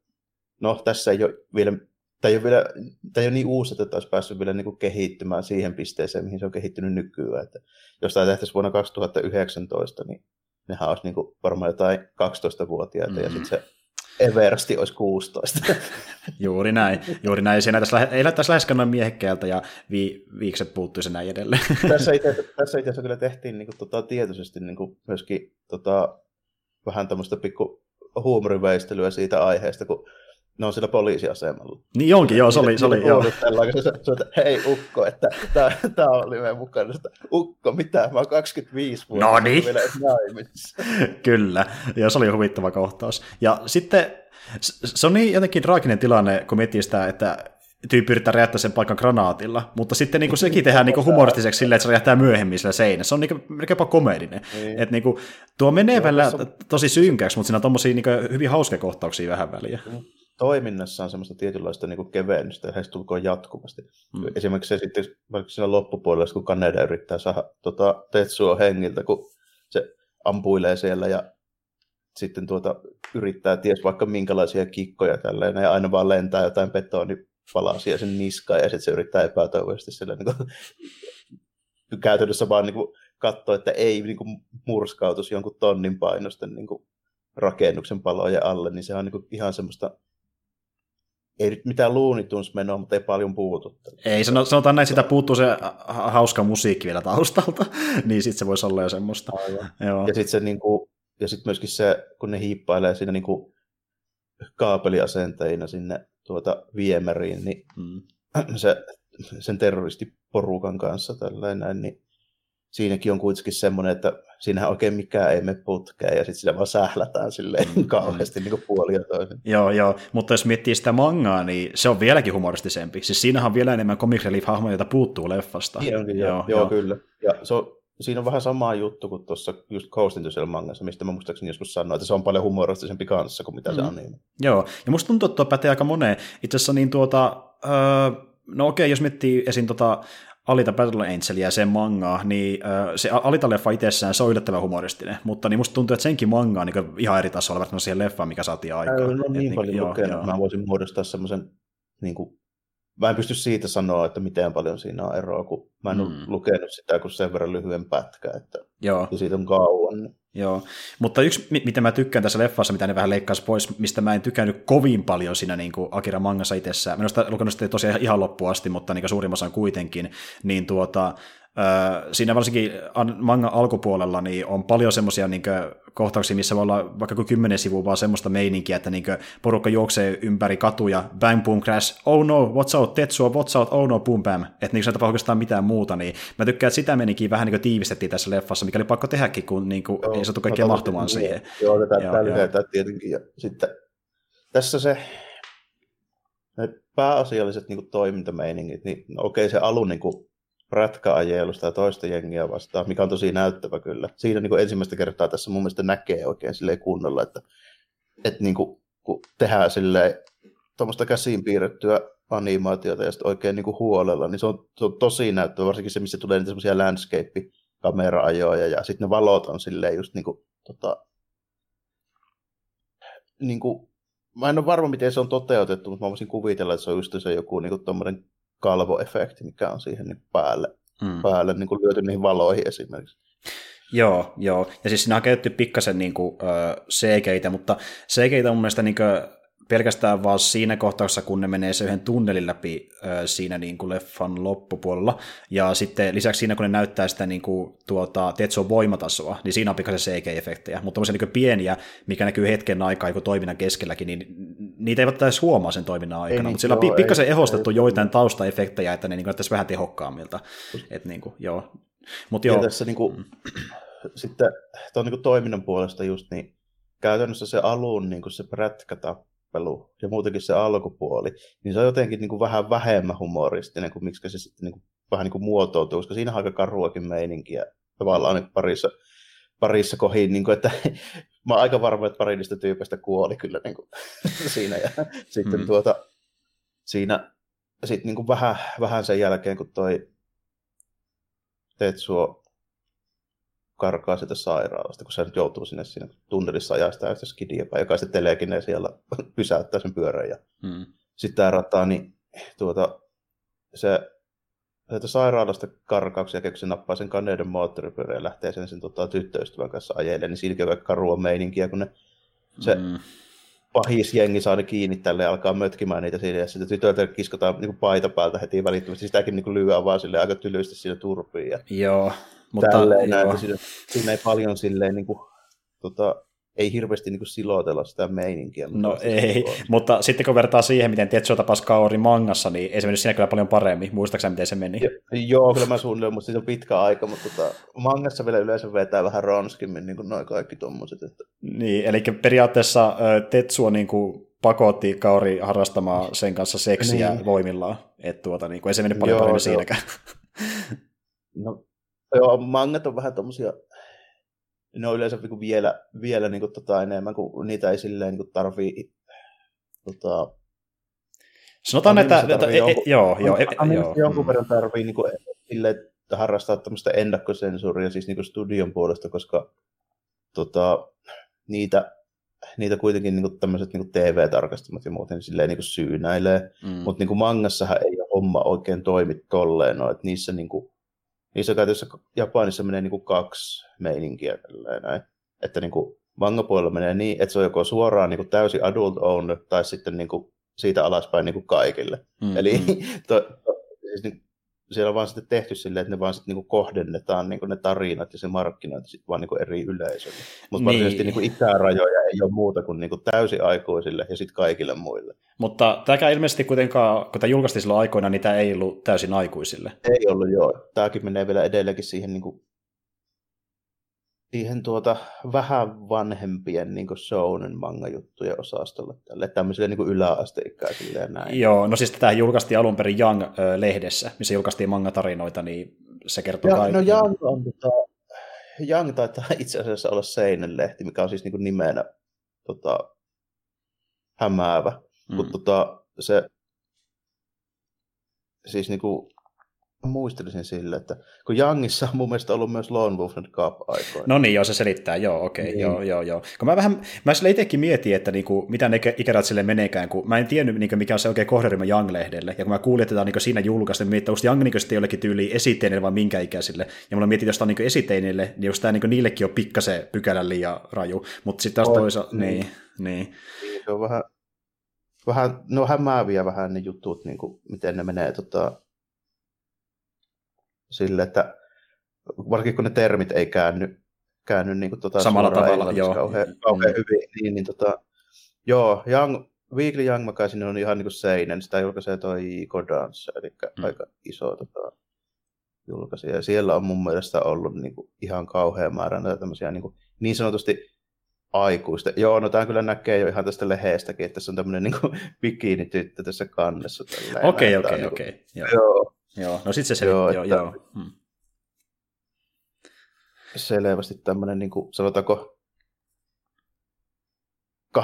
no tässä ei ole vielä, tämä ei ole, vielä, tämä ei ole niin uusi, että olisi päässyt vielä niin kehittymään siihen pisteeseen, mihin se on kehittynyt nykyään. Että jos tämä tehtäisiin vuonna 2019, niin nehän olisi niin varmaan jotain 12-vuotiaita, mm. ja sitten se Eversti olisi 16. juuri näin, juuri näin. Se näyttäisi, ei näyttäisi läheskään noin miehekkäältä ja vi, viikset puuttuisi näin edelleen. tässä, itse, tässä itse asiassa kyllä tehtiin niin kuin, tota, tietoisesti niin kuin, myöskin tota, vähän tämmöistä pikku huumoriveistelyä siitä aiheesta, kun ne on siellä poliisiasemalla. Niin onkin, joo, se oli, se oli, joo. Se, se, että hei Ukko, että tämä oli meidän mukana. Että, Ukko, mitä, mä oon 25 vuotta. No niin. Kyllä, ja se oli huvittava kohtaus. Ja sitten se on niin jotenkin traaginen tilanne, kun miettii sitä, että tyyppi yrittää räjähtää sen paikan granaatilla, mutta sitten niin kuin, sekin tehdään niin kuin, humoristiseksi silleen, että se räjähtää myöhemmin sillä seinässä. Se on niin melkein jopa komedinen. Niin. Et, niin kuin, tuo menee välillä tosi synkäksi, mutta siinä on tommosia niin kuin, hyvin hauskoja kohtauksia vähän väliä. Toiminnassa on semmoista tietynlaista niin kevennystä, tulkoon jatkuvasti. Mm. Esimerkiksi se sitten, vaikka siinä loppupuolella, kun Kaneda yrittää saada tota, Tetsua hengiltä, kun se ampuilee siellä ja sitten tuota, yrittää ties vaikka minkälaisia kikkoja tälleen, ja aina vaan lentää jotain betonipalasia sen niskaan, ja sitten se yrittää epätoivoisesti sillä niin kuin, käytännössä vaan niin kuin, katsoa, että ei niin kuin, murskautus jonkun tonnin painosten niin kuin, rakennuksen palojen alle, niin se on niin kuin, ihan semmoista ei nyt mitään Looney menoa, mutta ei paljon puutu. Ei, sanotaan näin, sitä puuttuu se hauska musiikki vielä taustalta, niin sitten se voisi olla jo semmoista. Joo. Ja sitten se niinku, ja sit myöskin se, kun ne hiippailee siinä niinku kaapeliasenteina sinne tuota viemäriin, niin mm. se, sen terroristiporukan kanssa tällainen, niin siinäkin on kuitenkin semmoinen, että siinähän oikein mikään ei mene putkeen ja sitten sitä vaan sählätään silleen mm. kauheasti niin kuin puoli ja toinen. Joo, joo, mutta jos miettii sitä mangaa, niin se on vieläkin humoristisempi. Siis siinähän on vielä enemmän comic relief-hahmoja, joita puuttuu leffasta. Niin onkin, joo, joo, joo, kyllä. Ja se on, siinä on vähän sama juttu kuin tuossa just Ghost in the mangassa, mistä mä muistaakseni joskus sanoin, että se on paljon humoristisempi kanssa kuin mitä mm. se on. Niin. Joo, ja musta tuntuu, että tuo pätee aika moneen. Itse asiassa niin tuota, öö, no okei, jos miettii esim. Tota, Alita Battle Angelia ja sen mangaa, niin se Alita-leffa itsessään se on yllättävän humoristinen, mutta niin musta tuntuu, että senkin manga on niin ihan eri tasolla verrattuna siihen leffaan, mikä saatiin aikaan. No niin niin paljon lukenut, joo, mä voisin muodostaa semmoisen, niin kuin, mä en pysty siitä sanoa, että miten paljon siinä on eroa, kun mä en mm. ole lukenut sitä kuin sen verran lyhyen pätkä, että joo. ja siitä on kauan. Joo, mutta yksi, mitä mä tykkään tässä leffassa, mitä ne vähän leikkaisi pois, mistä mä en tykännyt kovin paljon siinä niin kuin Akira mangassa itsessään, mä en ole lukenut sitä tosiaan ihan loppuun asti, mutta niin suurimmassa kuitenkin, niin tuota, siinä varsinkin manga alkupuolella niin on paljon semmoisia niin kohtauksia, missä voi olla vaikka kuin kymmenen sivua vaan semmoista meininkiä, että niin porukka juoksee ympäri katuja, bang boom crash, oh no, what's out, Tetsuo, what's out, oh no, boom bam, että niin se ei tapahdu oikeastaan mitään muuta, niin mä tykkään, että sitä meininkiä vähän niin tiivistettiin tässä leffassa, mikä oli pakko tehdäkin, kun niin kuin, joo, ei saatu kaikkea mahtumaan niin, siihen. Joo, tätä joo, joo. tietenkin, ja sitten tässä se pääasialliset niin toimintameiningit, niin okei okay, se alun niin kuin, prätkäajelusta ja toista jengiä vastaan, mikä on tosi näyttävä kyllä. Siinä niin kuin ensimmäistä kertaa tässä mun mielestä näkee oikein silleen kunnolla, että, että niin kuin, kun tehdään silleen tuommoista käsiin piirrettyä animaatiota ja sitten oikein niin kuin huolella, niin se on, se on tosi näyttävä, varsinkin se, missä tulee niitä semmoisia landscape-kamera-ajoja ja sitten ne valot on silleen just niin kuin, tota, niin kuin, mä en ole varma, miten se on toteutettu, mutta mä voisin kuvitella, että se on just se joku niin kuin, kalvoefekti, mikä on siihen niin päälle, mm. päälle niin kuin lyöty niihin valoihin esimerkiksi. Joo, joo. Ja siis siinä on käytetty pikkasen niin kuin, uh, CGitä, mutta CGitä on mun mielestä niin kuin, pelkästään vaan siinä kohtauksessa, kun ne menee se yhden tunnelin läpi siinä niin kuin leffan loppupuolella. Ja sitten lisäksi siinä, kun ne näyttää sitä niin kuin, tuota, Tetsuon voimatasoa, niin siinä on pikaisen CG-efektejä. Mutta tämmöisiä niin pieniä, mikä näkyy hetken aikaa joku toiminnan keskelläkin, niin niitä ei välttämättä edes huomaa sen toiminnan aikana. Niin, mutta sillä on pikkasen ehostettu ei, joitain taustaefektejä, että ne niin kuin, vähän tehokkaammilta. Et, niin kuin, joo. Mut joo. Ja tässä niin kuin, sitten tuon niin kuin toiminnan puolesta just niin käytännössä se alun niin kuin se prätkätä tappelu ja muutenkin se alkupuoli, niin se on jotenkin niin kuin vähän vähemmän humoristinen kuin miksi se sitten niin kuin, vähän niin kuin muotoutuu, koska siinä on aika karuakin meininkiä tavallaan niin parissa, parissa kohin, niin kuin, että mä oon aika varma, että pari niistä tyypeistä kuoli kyllä niin kuin, siinä ja sitten mm. tuota, siinä sitten niin kuin vähän, vähän sen jälkeen, kun toi Tetsuo karkaa sieltä sairaalasta, kun se nyt joutuu sinne siinä tunnelissa ajaa sitä skidia, joka sitten teleekinen siellä pysäyttää sen pyörän. Ja hmm. Sitten tämä rata, niin tuota, se sieltä sairaalasta karkauksia, kun se nappaa sen kaneiden moottoripyörän ja lähtee sen, sen tota, tyttöystävän kanssa ajelle, niin siinä käy karua meininkiä, kun ne, se hmm. pahis jengi saa ne kiinni tälle ja alkaa mötkimään niitä siinä, ja sitten tytöltä kiskotaan niin paita päältä heti välittömästi, sitäkin niin lyöä vaan sille aika tylysti siinä turpiin. Ja... Joo, mutta, tälleen, näin, siinä, siinä, ei paljon silleen, niin kuin, tota, ei hirveästi niin kuin silotella sitä meininkiä. No ei, on. mutta sitten kun vertaa siihen, miten Tetsuo tapasi Kaori mangassa, niin ei se mennyt siinä kyllä paljon paremmin. Muistaakseni, miten se meni? Jo, joo, kyllä mä suunnilleen, mutta siitä on pitkä aika, mutta tota, mangassa vielä yleensä vetää vähän ronskimmin, niin kuin noin kaikki tommoset. Että... Niin, eli periaatteessa Tetsuo niin kuin pakotti Kaori harrastamaan sen kanssa seksiä niin. voimillaan, että tuota, niin kuin, ei se mennyt paljon joo, paremmin siinäkään. No Joo, mangat on vähän tommosia, ne on yleensä niinku vielä, vielä niinku tota enemmän, kun niitä ei silleen niinku tarvii tota, Sanotaan, että... että e, jonkun, joo, joo, e, joo. Jonkun mm. verran tarvii niinku, silleen, harrastaa tämmöistä ennakkosensuuria siis niinku studion puolesta, koska tota, niitä, niitä kuitenkin niinku tämmöiset niinku TV-tarkastamat ja muuten niin silleen niinku syynäilee. Mm. Mutta niinku mangassahan ei ole homma oikein toimi tolleen, no, että niissä niinku, niissä käytössä Japanissa menee niin kuin kaksi meininkiä näin. Että niin kuin manga-puolella menee niin, että se on joko suoraan niin kuin täysin adult owned tai sitten niin kuin siitä alaspäin niin kuin kaikille. Mm, Eli mm. to, to, siis niin, siellä on vaan sitten tehty silleen, että ne vaan sitten niinku kohdennetaan niinku ne tarinat ja se markkinointi sitten vaan niinku eri yleisölle. Mutta niin. varsinaisesti niinku ikärajoja ei ole muuta kuin niinku täysiaikuisille ja sitten kaikille muille. Mutta tämäkään ilmeisesti kuitenkaan, kun tämä julkaistiin silloin aikoina, niin tämä ei ollut täysin aikuisille. Ei ollut, joo. Tämäkin menee vielä edelleenkin siihen niinku siihen tuota vähän vanhempien niin shounen manga-juttujen osastolle, tälle tämmöisille niin yläasteikäisille ja näin. Joo, no siis tämä julkaistiin alun perin Young-lehdessä, missä julkaistiin manga-tarinoita, niin se kertoo kaikki. No Young on tota, Young taitaa itse asiassa olla Seinen-lehti, mikä on siis niin nimenä tota, hämäävä, mm. mutta tota, se siis niin kuin, muistelisin sille, että kun Youngissa on mun mielestä ollut myös Lone Wolf Cup aikoina. No niin, joo, se selittää, joo, okei, okay, niin. joo, joo, joo. Kun mä vähän, mä sille itsekin mietin, että niinku, mitä ne ikärät sille meneekään, kun mä en tiennyt, niinku, mikä on se oikein kohderyhmä Young-lehdelle, ja kun mä kuulin, että tämä on niinku siinä julkaista, niin mietin, että Young niinku sitten jollekin tyyliin esiteinille vai minkä ikäisille, ja mulla mietin, jos tämä on niinku esiteinille, niin jos tämä niinku, niillekin on pikkasen pykälän liian raju, mutta sitten taas toisaalta, niin, niin. niin. Se on vähän, vähän, no hämääviä vähän ne jutut, niin kuin, miten ne menee tota, sille, että varsinkin kun ne termit ei käänny, käänny niin kuin, tota, samalla tavalla, joo. kauhean, kauhean mm. hyvin, niin, niin tota, joo, Young, Weekly Young Magazine on ihan niin kuin seinen, sitä julkaisee toi Godance, eli mm. aika iso tota, julkaisija, ja siellä on mun mielestä ollut niin kuin, ihan kauhean määrä näitä tämmöisiä niin, kuin, niin sanotusti aikuista. Joo, no tämä kyllä näkee jo ihan tästä leheestäkin, että tässä on tämmöinen niin bikini-tyttö tässä kannessa. Okei, okei, niinku- okei. Joo. Joo, no sitten se selitti, joo, joo, että... joo. Hmm. Selvästi tämmöinen, niin kuin, sanotaanko 18-25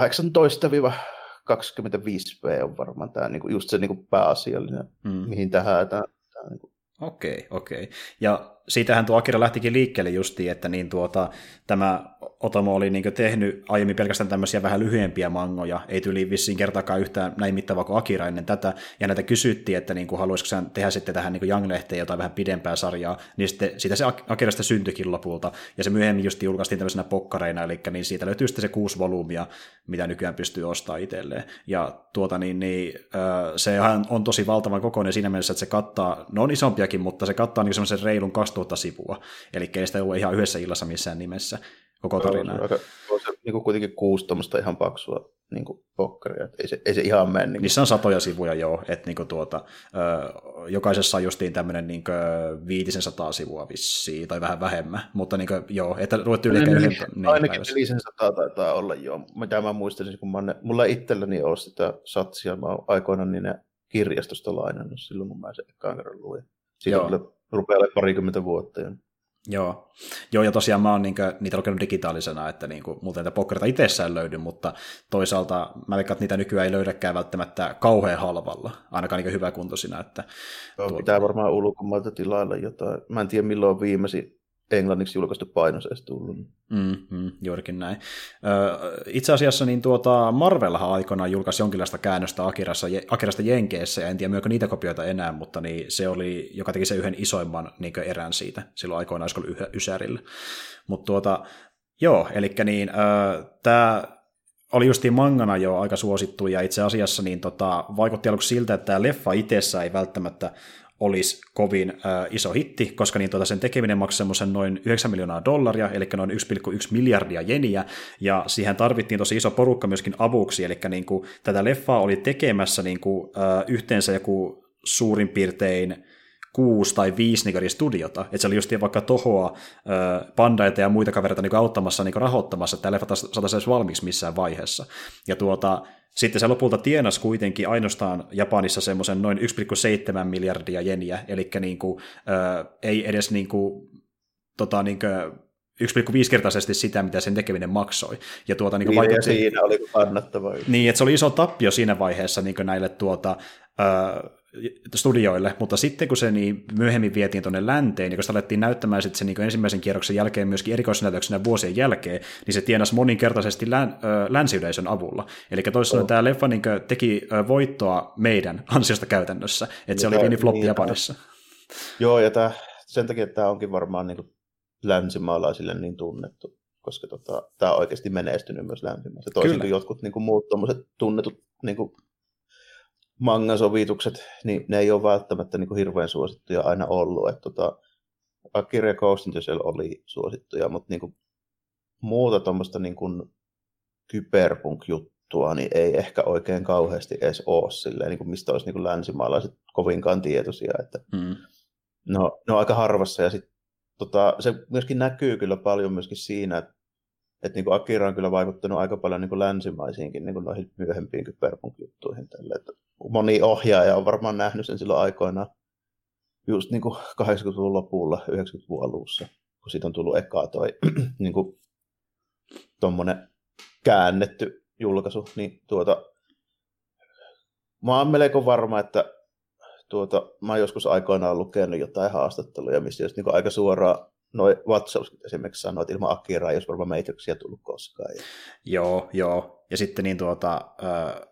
V on varmaan tämä, niin kuin, just se niin kuin pääasiallinen, hmm. mihin tähän tämä, tämä niin kuin... Okei, okei. Ja siitähän tuo Akira lähtikin liikkeelle justiin, että niin tuota, tämä Otomo oli niin tehnyt aiemmin pelkästään tämmöisiä vähän lyhyempiä mangoja, ei tyyli vissiin kertaakaan yhtään näin mittavaa kuin Akira ennen tätä, ja näitä kysyttiin, että niin kuin, haluaisiko hän tehdä sitten tähän niin Young-lehteen jotain vähän pidempää sarjaa, niin sitten siitä se Akirasta syntyikin lopulta, ja se myöhemmin just julkaistiin tämmöisenä pokkareina, eli niin siitä löytyy sitten se kuusi volyymia, mitä nykyään pystyy ostamaan itselleen, ja tuota niin, niin sehän on tosi valtavan kokoinen siinä mielessä, että se kattaa, no on isompiakin, mutta se kattaa niin semmoisen reilun 2000 sivua, eli ei sitä ole ihan yhdessä illassa missään nimessä, koko tarina. On, aika, on se niin kuin kuitenkin kuusi ihan paksua niin kuin pokkaria, ei se, ei se ihan mene. Niin Niissä on satoja sivuja joo, että niin kuin tuota, ö, jokaisessa on justiin tämmöinen niin 500 sivua vissiin, tai vähän vähemmän, mutta niin kuin, joo, että luet yli niin, yhden niin, Ainakin 500 taitaa olla joo, mitä mä muistelin, kun mä ne, mulla itselläni ole sitä satsia, mä oon aikoinaan niin ne kirjastosta lainannut silloin, kun mä sen ekaan kerran luin. Siitä rupeaa parikymmentä vuotta jo. Joo. Joo, ja tosiaan mä oon niin kuin, niitä lukenut digitaalisena, että niin kuin, muuten niitä pokkerita itsessään löydy, mutta toisaalta mä veikkaan, että niitä nykyään ei löydäkään välttämättä kauhean halvalla, ainakaan niin hyväkuntoisina. Että, Joo, tuota... Pitää varmaan ulkomailta tilailla jotain. Mä en tiedä milloin viimeisin englanniksi julkaistu painos edes tullut. Mm, mm, juurikin näin. Itse asiassa niin tuota, Marvelhan aikoinaan julkaisi jonkinlaista käännöstä Akirassa, Akirasta Jenkeissä, ja en tiedä myökö niitä kopioita enää, mutta niin se oli, joka teki se yhden isoimman niin erän siitä, silloin aikoinaan olisiko ollut Ysärillä. Mutta tuota, joo, eli niin, tämä oli justiin mangana jo aika suosittu, ja itse asiassa niin tota, vaikutti aluksi siltä, että tämä leffa itsessä ei välttämättä olisi kovin äh, iso hitti, koska niin tuota sen tekeminen maksoi semmoisen noin 9 miljoonaa dollaria, eli noin 1,1 miljardia jeniä, ja siihen tarvittiin tosi iso porukka myöskin avuksi, eli niin kuin, tätä leffaa oli tekemässä niin kuin, äh, yhteensä joku suurin piirtein kuusi tai viisi niin studiota, että se oli just vaikka Tohoa, Pandaita ja muita kavereita niin auttamassa niin rahoittamassa, että tämä leffa saataisiin valmiiksi missään vaiheessa. Ja tuota, sitten se lopulta tienasi kuitenkin ainoastaan Japanissa semmoisen noin 1,7 miljardia jeniä, eli niin kuin, äh, ei edes niin kuin, tota, niin kuin 1,5-kertaisesti sitä, mitä sen tekeminen maksoi. Ja, tuota, niin, niin vaikutti... siinä oli kannattavaa. Niin, että se oli iso tappio siinä vaiheessa niin näille tuota, äh, studioille, mutta sitten kun se niin myöhemmin vietiin tuonne länteen, niin kun sitä alettiin näyttämään sitten sen niin ensimmäisen kierroksen jälkeen myöskin erikoisnäytöksenä vuosien jälkeen, niin se tienasi moninkertaisesti län, ö, länsiyleisön avulla. Eli toisaalta oh. tämä leffa niin teki voittoa meidän ansiosta käytännössä, että se oli pieni floppi niin, Japanissa. Joo, ja tämä, sen takia tämä onkin varmaan niin länsimaalaisille niin tunnettu, koska tota, tämä on oikeasti menestynyt myös länsimaissa. Toisin kuin jotkut niin kuin muut tunnetut niin kuin mangasovitukset, niin ne ei ole välttämättä niin kuin hirveän suosittuja aina ollut. Että tota, Akira Ghost oli suosittuja, mutta niin kuin muuta tuommoista niin kuin kyberpunk-juttua niin ei ehkä oikein kauheasti edes ole silleen, niin kuin mistä olisi niin kuin länsimaalaiset kovinkaan tietoisia. Että mm. no, ne on aika harvassa ja sit, tota, se myöskin näkyy kyllä paljon myöskin siinä, että että niin Akira on kyllä vaikuttanut aika paljon niin kuin länsimaisiinkin niin kuin noihin myöhempiin kyberpunk-juttuihin. Että moni ohjaaja on varmaan nähnyt sen silloin aikoinaan just niin kuin 80-luvun lopulla, 90-luvun alussa, kun siitä on tullut ekaa toi niin kuin, käännetty julkaisu, niin tuota, mä oon melko varma, että tuota, mä oon joskus aikoinaan lukenut jotain haastatteluja, missä just niin aika suoraan noin Wachowskit esimerkiksi sanoi, että ilman Akiraa ei olisi varmaan Matrixia tullut koskaan. Ja... Joo, joo. Ja sitten niin tuota, äh,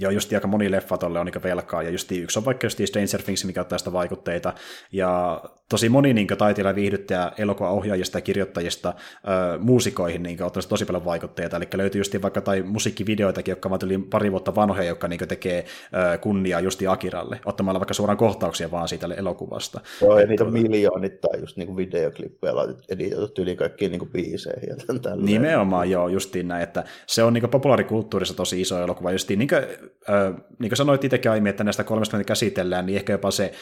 ja just aika moni leffa tolle on niin velkaa, ja just yksi on vaikka just Stranger Things, mikä ottaa sitä vaikutteita, ja tosi moni niin taiteilija, viihdyttäjä, elokuvaohjaajista ja kirjoittajista äh, muusikoihin niin ottaa tosi paljon vaikutteita, eli löytyy just vaikka tai musiikkivideoitakin, jotka ovat yli pari vuotta vanhoja, jotka niin tekee äh, kunniaa just Akiralle, ottamalla vaikka suoraan kohtauksia vaan siitä elokuvasta. Joo, ja niitä on miljoonittain just niin videoklippejä editoitu yli kaikkiin niin biiseihin ja tälleen. Nimenomaan, joo, justiin näin, että se on niin populaarikulttuurissa tosi iso elokuva, justiin niin kuin niin kuin sanoit itsekin aiemmin, että näistä kolmesta mitä käsitellään, niin ehkä jopa se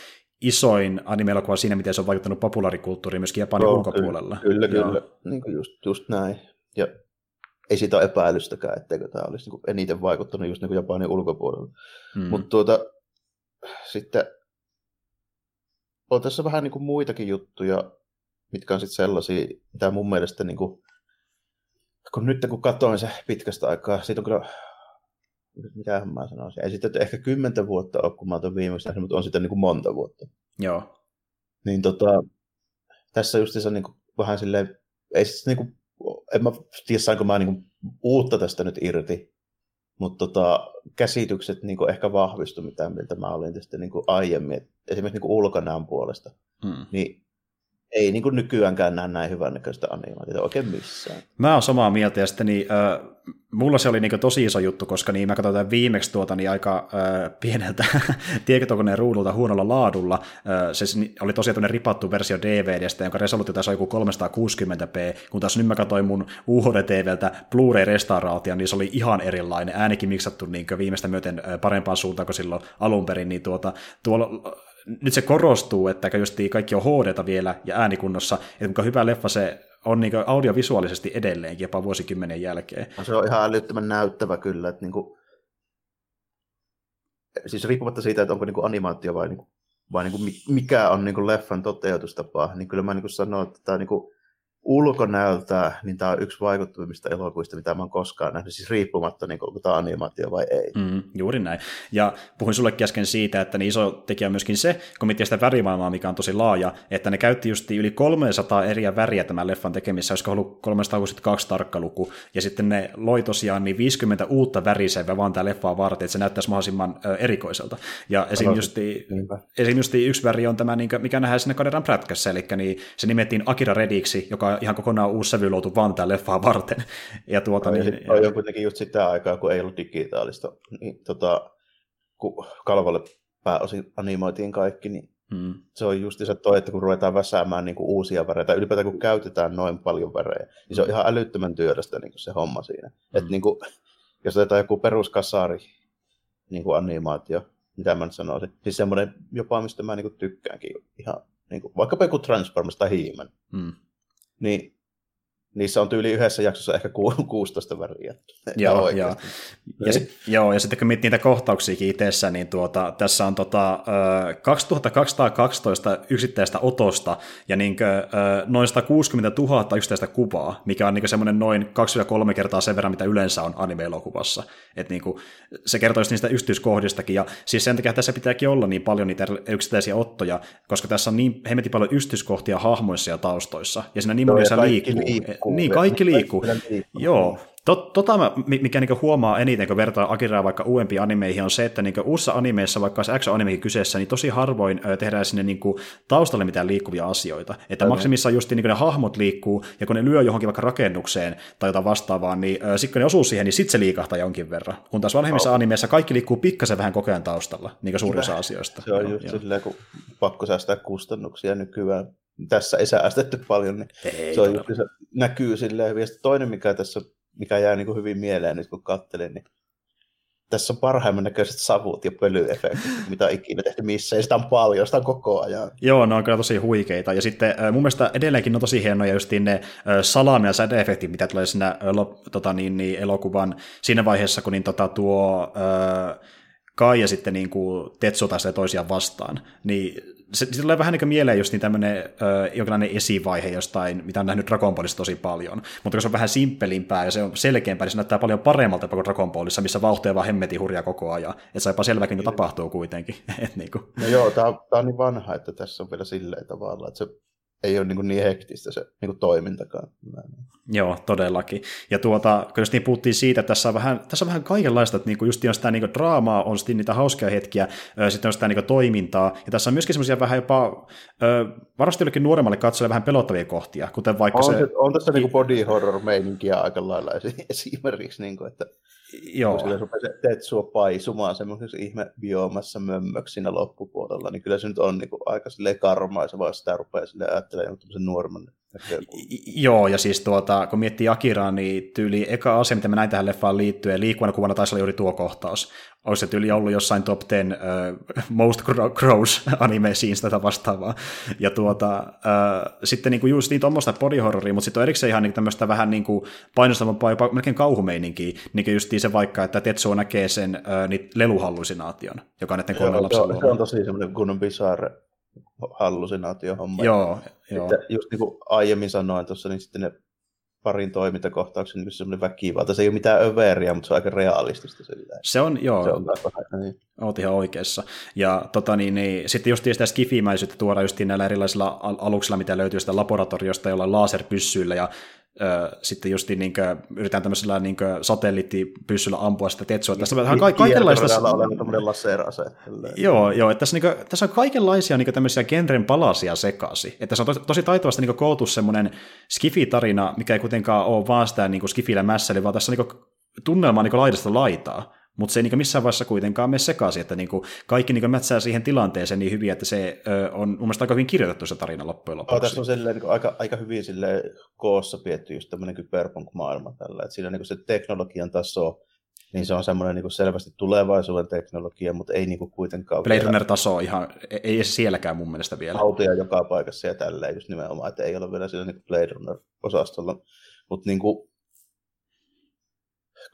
isoin anime-elokuva siinä, miten se on vaikuttanut populaarikulttuuriin myöskin Japanin Joo, ulkopuolella. Kyllä, kyllä. kyllä. Niin kuin just, just näin. Ja ei siitä ole epäilystäkään, etteikö tämä olisi niin eniten vaikuttanut just niin kuin Japanin ulkopuolella. Hmm. Mutta tuota, sitten on tässä vähän niin kuin muitakin juttuja, mitkä on sitten sellaisia, mitä mun mielestä niin kuin, kun nyt kun katsoin se pitkästä aikaa, siitä on kyllä mitä mä sanoisin, ei sitten ehkä kymmentä vuotta ole, kun mä oon viimeksi nähnyt, mutta on sitten niin kuin monta vuotta. Joo. Niin tota, tässä se niin kuin, vähän silleen, ei siis niin kuin, en mä tiedä saanko mä niin kuin, uutta tästä nyt irti, mutta tota, käsitykset niin kuin, ehkä vahvistu mitä miltä mä olin tästä niin kuin, aiemmin, Et esimerkiksi niin kuin ulkonäön puolesta, hmm. niin ei niin kuin nykyäänkään näe näin hyvännäköistä animaatiota oikein missään. Mä oon samaa mieltä, ja sitten niin, äh, mulla se oli niin tosi iso juttu, koska niin mä katsoin viimeksi tuota niin aika äh, pieneltä tietokoneen ruudulta huonolla laadulla. Äh, se oli tosiaan ripattu versio DVDstä, jonka resoluutio on joku 360p, kun taas nyt mä katsoin mun UHD-TVltä Blu-ray-restauraation, niin se oli ihan erilainen, äänikin miksattu niin viimeistä myöten parempaan suuntaan kuin silloin alun perin, niin tuota, tuolla nyt se korostuu, että just kaikki on hd vielä ja äänikunnossa, että kuinka hyvä leffa se on niin audiovisuaalisesti edelleenkin jopa vuosikymmenen jälkeen. No se on ihan älyttömän näyttävä kyllä, että niin kuin, siis riippumatta siitä, että onko niin kuin animaatio vai, niin kuin, vai niin kuin mikä on niin kuin leffan toteutustapa, niin kyllä mä niin kuin sanon, että tämä niin kuin, ulkonäöltä, niin tämä on yksi vaikuttavimmista elokuvista, mitä mä oon koskaan nähnyt, siis riippumatta, niin onko tämä animaatio vai ei. Mm, juuri näin. Ja puhuin sulle äsken siitä, että niin iso tekijä on myöskin se, kun miettii sitä värimaailmaa, mikä on tosi laaja, että ne käytti just yli 300 eri väriä tämän leffan tekemisessä, olisiko ollut 362 tarkka luku, ja sitten ne loi tosiaan niin 50 uutta värisevää vaan tämä leffaa varten, että se näyttäisi mahdollisimman erikoiselta. Ja esim. Justi, esim. Justi yksi väri on tämä, mikä nähdään siinä kameran prätkässä, eli niin se nimettiin Akira Rediksi, joka ihan kokonaan uusi sävy luotu vaan tämän leffaa varten. Ja tuota, no, niin, on jo kuitenkin just sitä aikaa, kun ei ollut digitaalista, niin tota, kun kalvolle pääosin animoitiin kaikki, niin hmm. se on just se toi, että kun ruvetaan väsäämään niin kuin uusia värejä, ylipäätään kun käytetään noin paljon värejä, niin se on ihan älyttömän työllistä niin kuin se homma siinä. Hmm. Että niin kuin, jos otetaan joku peruskasari niin kuin animaatio, mitä mä nyt sanoisin, siis semmoinen jopa, mistä mä niin kuin tykkäänkin ihan, niin kuin, vaikka joku Transformers tai He-Man, hmm niin niissä on tyyli yhdessä jaksossa ehkä 16 väriä. Joo, joo. Ja, sit, joo, ja sitten kun miettii niitä kohtauksiakin itsessä, niin tuota, tässä on tota, 2212 yksittäistä otosta ja niin kuin, noin 160 000 yksittäistä kuvaa, mikä on niin semmoinen noin 2-3 kertaa sen verran, mitä yleensä on anime-elokuvassa. Et niin kuin, se kertoo just niistä yksityiskohdistakin, ja siis sen takia tässä pitääkin olla niin paljon niitä yksittäisiä ottoja, koska tässä on niin hemmetin paljon yksityiskohtia hahmoissa ja taustoissa, ja siinä niin monissa liikkuu. liikkuu. Niin, kaikki liikkuu. Joo, Tot, tota mä, mikä niinku huomaa eniten, kun vertaa Akiraa vaikka uudempiin animeihin, on se, että niinku uusissa animeissa, vaikka olisi action-animekin kyseessä, niin tosi harvoin ö, tehdään sinne niinku taustalle mitään liikkuvia asioita. Että maksimissaan just niinku ne hahmot liikkuu, ja kun ne lyö johonkin vaikka rakennukseen tai jotain vastaavaa, niin sitten kun ne osuu siihen, niin sitten se liikahtaa jonkin verran. Kun taas vanhemmissa oh. animeissa kaikki liikkuu pikkasen vähän koko ajan taustalla, niin kuin suurin osa asioista. Se on just silleen, kun pakko säästää kustannuksia nykyään. Tässä ei säästetty paljon, niin ei, se, on just, se näkyy silleen hyvin. toinen, mikä tässä mikä jää niin kuin hyvin mieleen nyt kun katselin, niin tässä on parhaimman näköiset savut ja pölyefektit, mitä ikinä tehty missä, ja sitä on paljon, sitä on koko ajan. Joo, ne on kyllä tosi huikeita, ja sitten mun mielestä edelleenkin on tosi hienoja just ne salami- ja sädeefektit, mitä tulee siinä tota, niin, niin, elokuvan siinä vaiheessa, kun niin, tota, tuo Kai ja sitten niin kuin Tetsu toisiaan vastaan, niin se, se tulee vähän niin kuin mieleen just niin tämmöinen ö, jonkinlainen esivaihe jostain, mitä on nähnyt Dragon Ballissa tosi paljon, mutta kun se on vähän simppelimpää ja se on selkeämpää, niin se näyttää paljon paremmalta kuin Dragon Ballissa, missä vauhtoja vaan hemmetin hurjaa koko ajan, että saipa selväkin, mitä tapahtuu kuitenkin. Et niin kuin. No joo, tämä on, on niin vanha, että tässä on vielä silleen tavalla, että se ei ole niin, niin hektistä se niin toimintakaan. Joo, todellakin. Ja tuota, kun just niin puhuttiin siitä, että tässä on vähän, tässä on vähän kaikenlaista, että niinku just on sitä niinku draamaa, on sitten niitä hauskoja hetkiä, sitten on sitä niinku toimintaa, ja tässä on myöskin semmoisia vähän jopa, varmasti jollekin nuoremmalle katsojalle vähän pelottavia kohtia, kuten vaikka on, se... on tässä niinku body horror meininkiä aika lailla esimerkiksi, niinku, että Joo. Kun sillä Tetsua paisumaan semmoisessa ihme biomassa mömmöksi siinä loppupuolella, niin kyllä se nyt on niin kuin aika silleen karmaiseva, sitä rupeaa sille ajattelemaan jonkun nuorman Joo, ja siis tuota, kun miettii Akiraa, niin tyyli eka asia, mitä mä näin tähän leffaan liittyen, liikkuvana kuvana taisi olla juuri tuo kohtaus. Olisi se tyyli ollut jossain top 10 uh, most gross anime scenes tätä vastaavaa. Ja tuota, uh, sitten niinku just niin tuommoista body horroria, mutta sitten on erikseen ihan niinku tämmöistä vähän niinku painostavampaa, jopa melkein kauhumeininkiä, niin kuin just se vaikka, että Tetsuo näkee sen uh, niin leluhallusinaation, joka on näiden kolme lapsen Se on tosi semmoinen kunnon bizarre hallusinaatiohomma. Joo, joo. Just niin kuin aiemmin sanoin tuossa, niin sitten ne parin toimintakohtauksen niin semmoinen väkivalta. Se ei ole mitään överia, mutta se on aika realistista. Se, se on, joo. Se on vähän, niin. Oot ihan oikeassa. Ja tota, niin, niin, sitten just sitä skifimäisyyttä tuoda just näillä erilaisilla aluksilla, mitä löytyy sitä laboratoriosta, jolla laserpyssyillä ja sitten just niin kuin, yritetään tämmöisellä niin satelliittipyssyllä ampua sitä Tetsua. Tässä on ka- kaikenlaista... Joo, joo että tässä, niin kuin, tässä on kaikenlaisia niin kuin, tämmöisiä genren palasia sekasi. Että se on tosi, tosi taitavasti niin kootu semmoinen skifi-tarina, mikä ei kuitenkaan ole vaan sitä niin skifillä mässäli, vaan tässä on niin tunnelmaa niin laidasta laitaa mutta se ei niin missään vaiheessa kuitenkaan mene sekaisin, että niin kaikki niin mätsää siihen tilanteeseen niin hyvin, että se ö, on mun mielestä aika hyvin kirjoitettu se tarina loppujen lopuksi. Oh, tässä on silleen, niin aika, aika hyvin sille koossa pietty just tämmöinen kyberpunk-maailma tällä, että siinä niin se teknologian taso, niin se on semmoinen niin selvästi tulevaisuuden teknologia, mutta ei niin kuin kuitenkaan... Blade Runner-taso ihan, e-, ei sielläkään mun mielestä vielä. Autoja joka paikassa ja tälleen just nimenomaan, että ei ole vielä sillä niin Blade Runner-osastolla. Mutta niin kuin,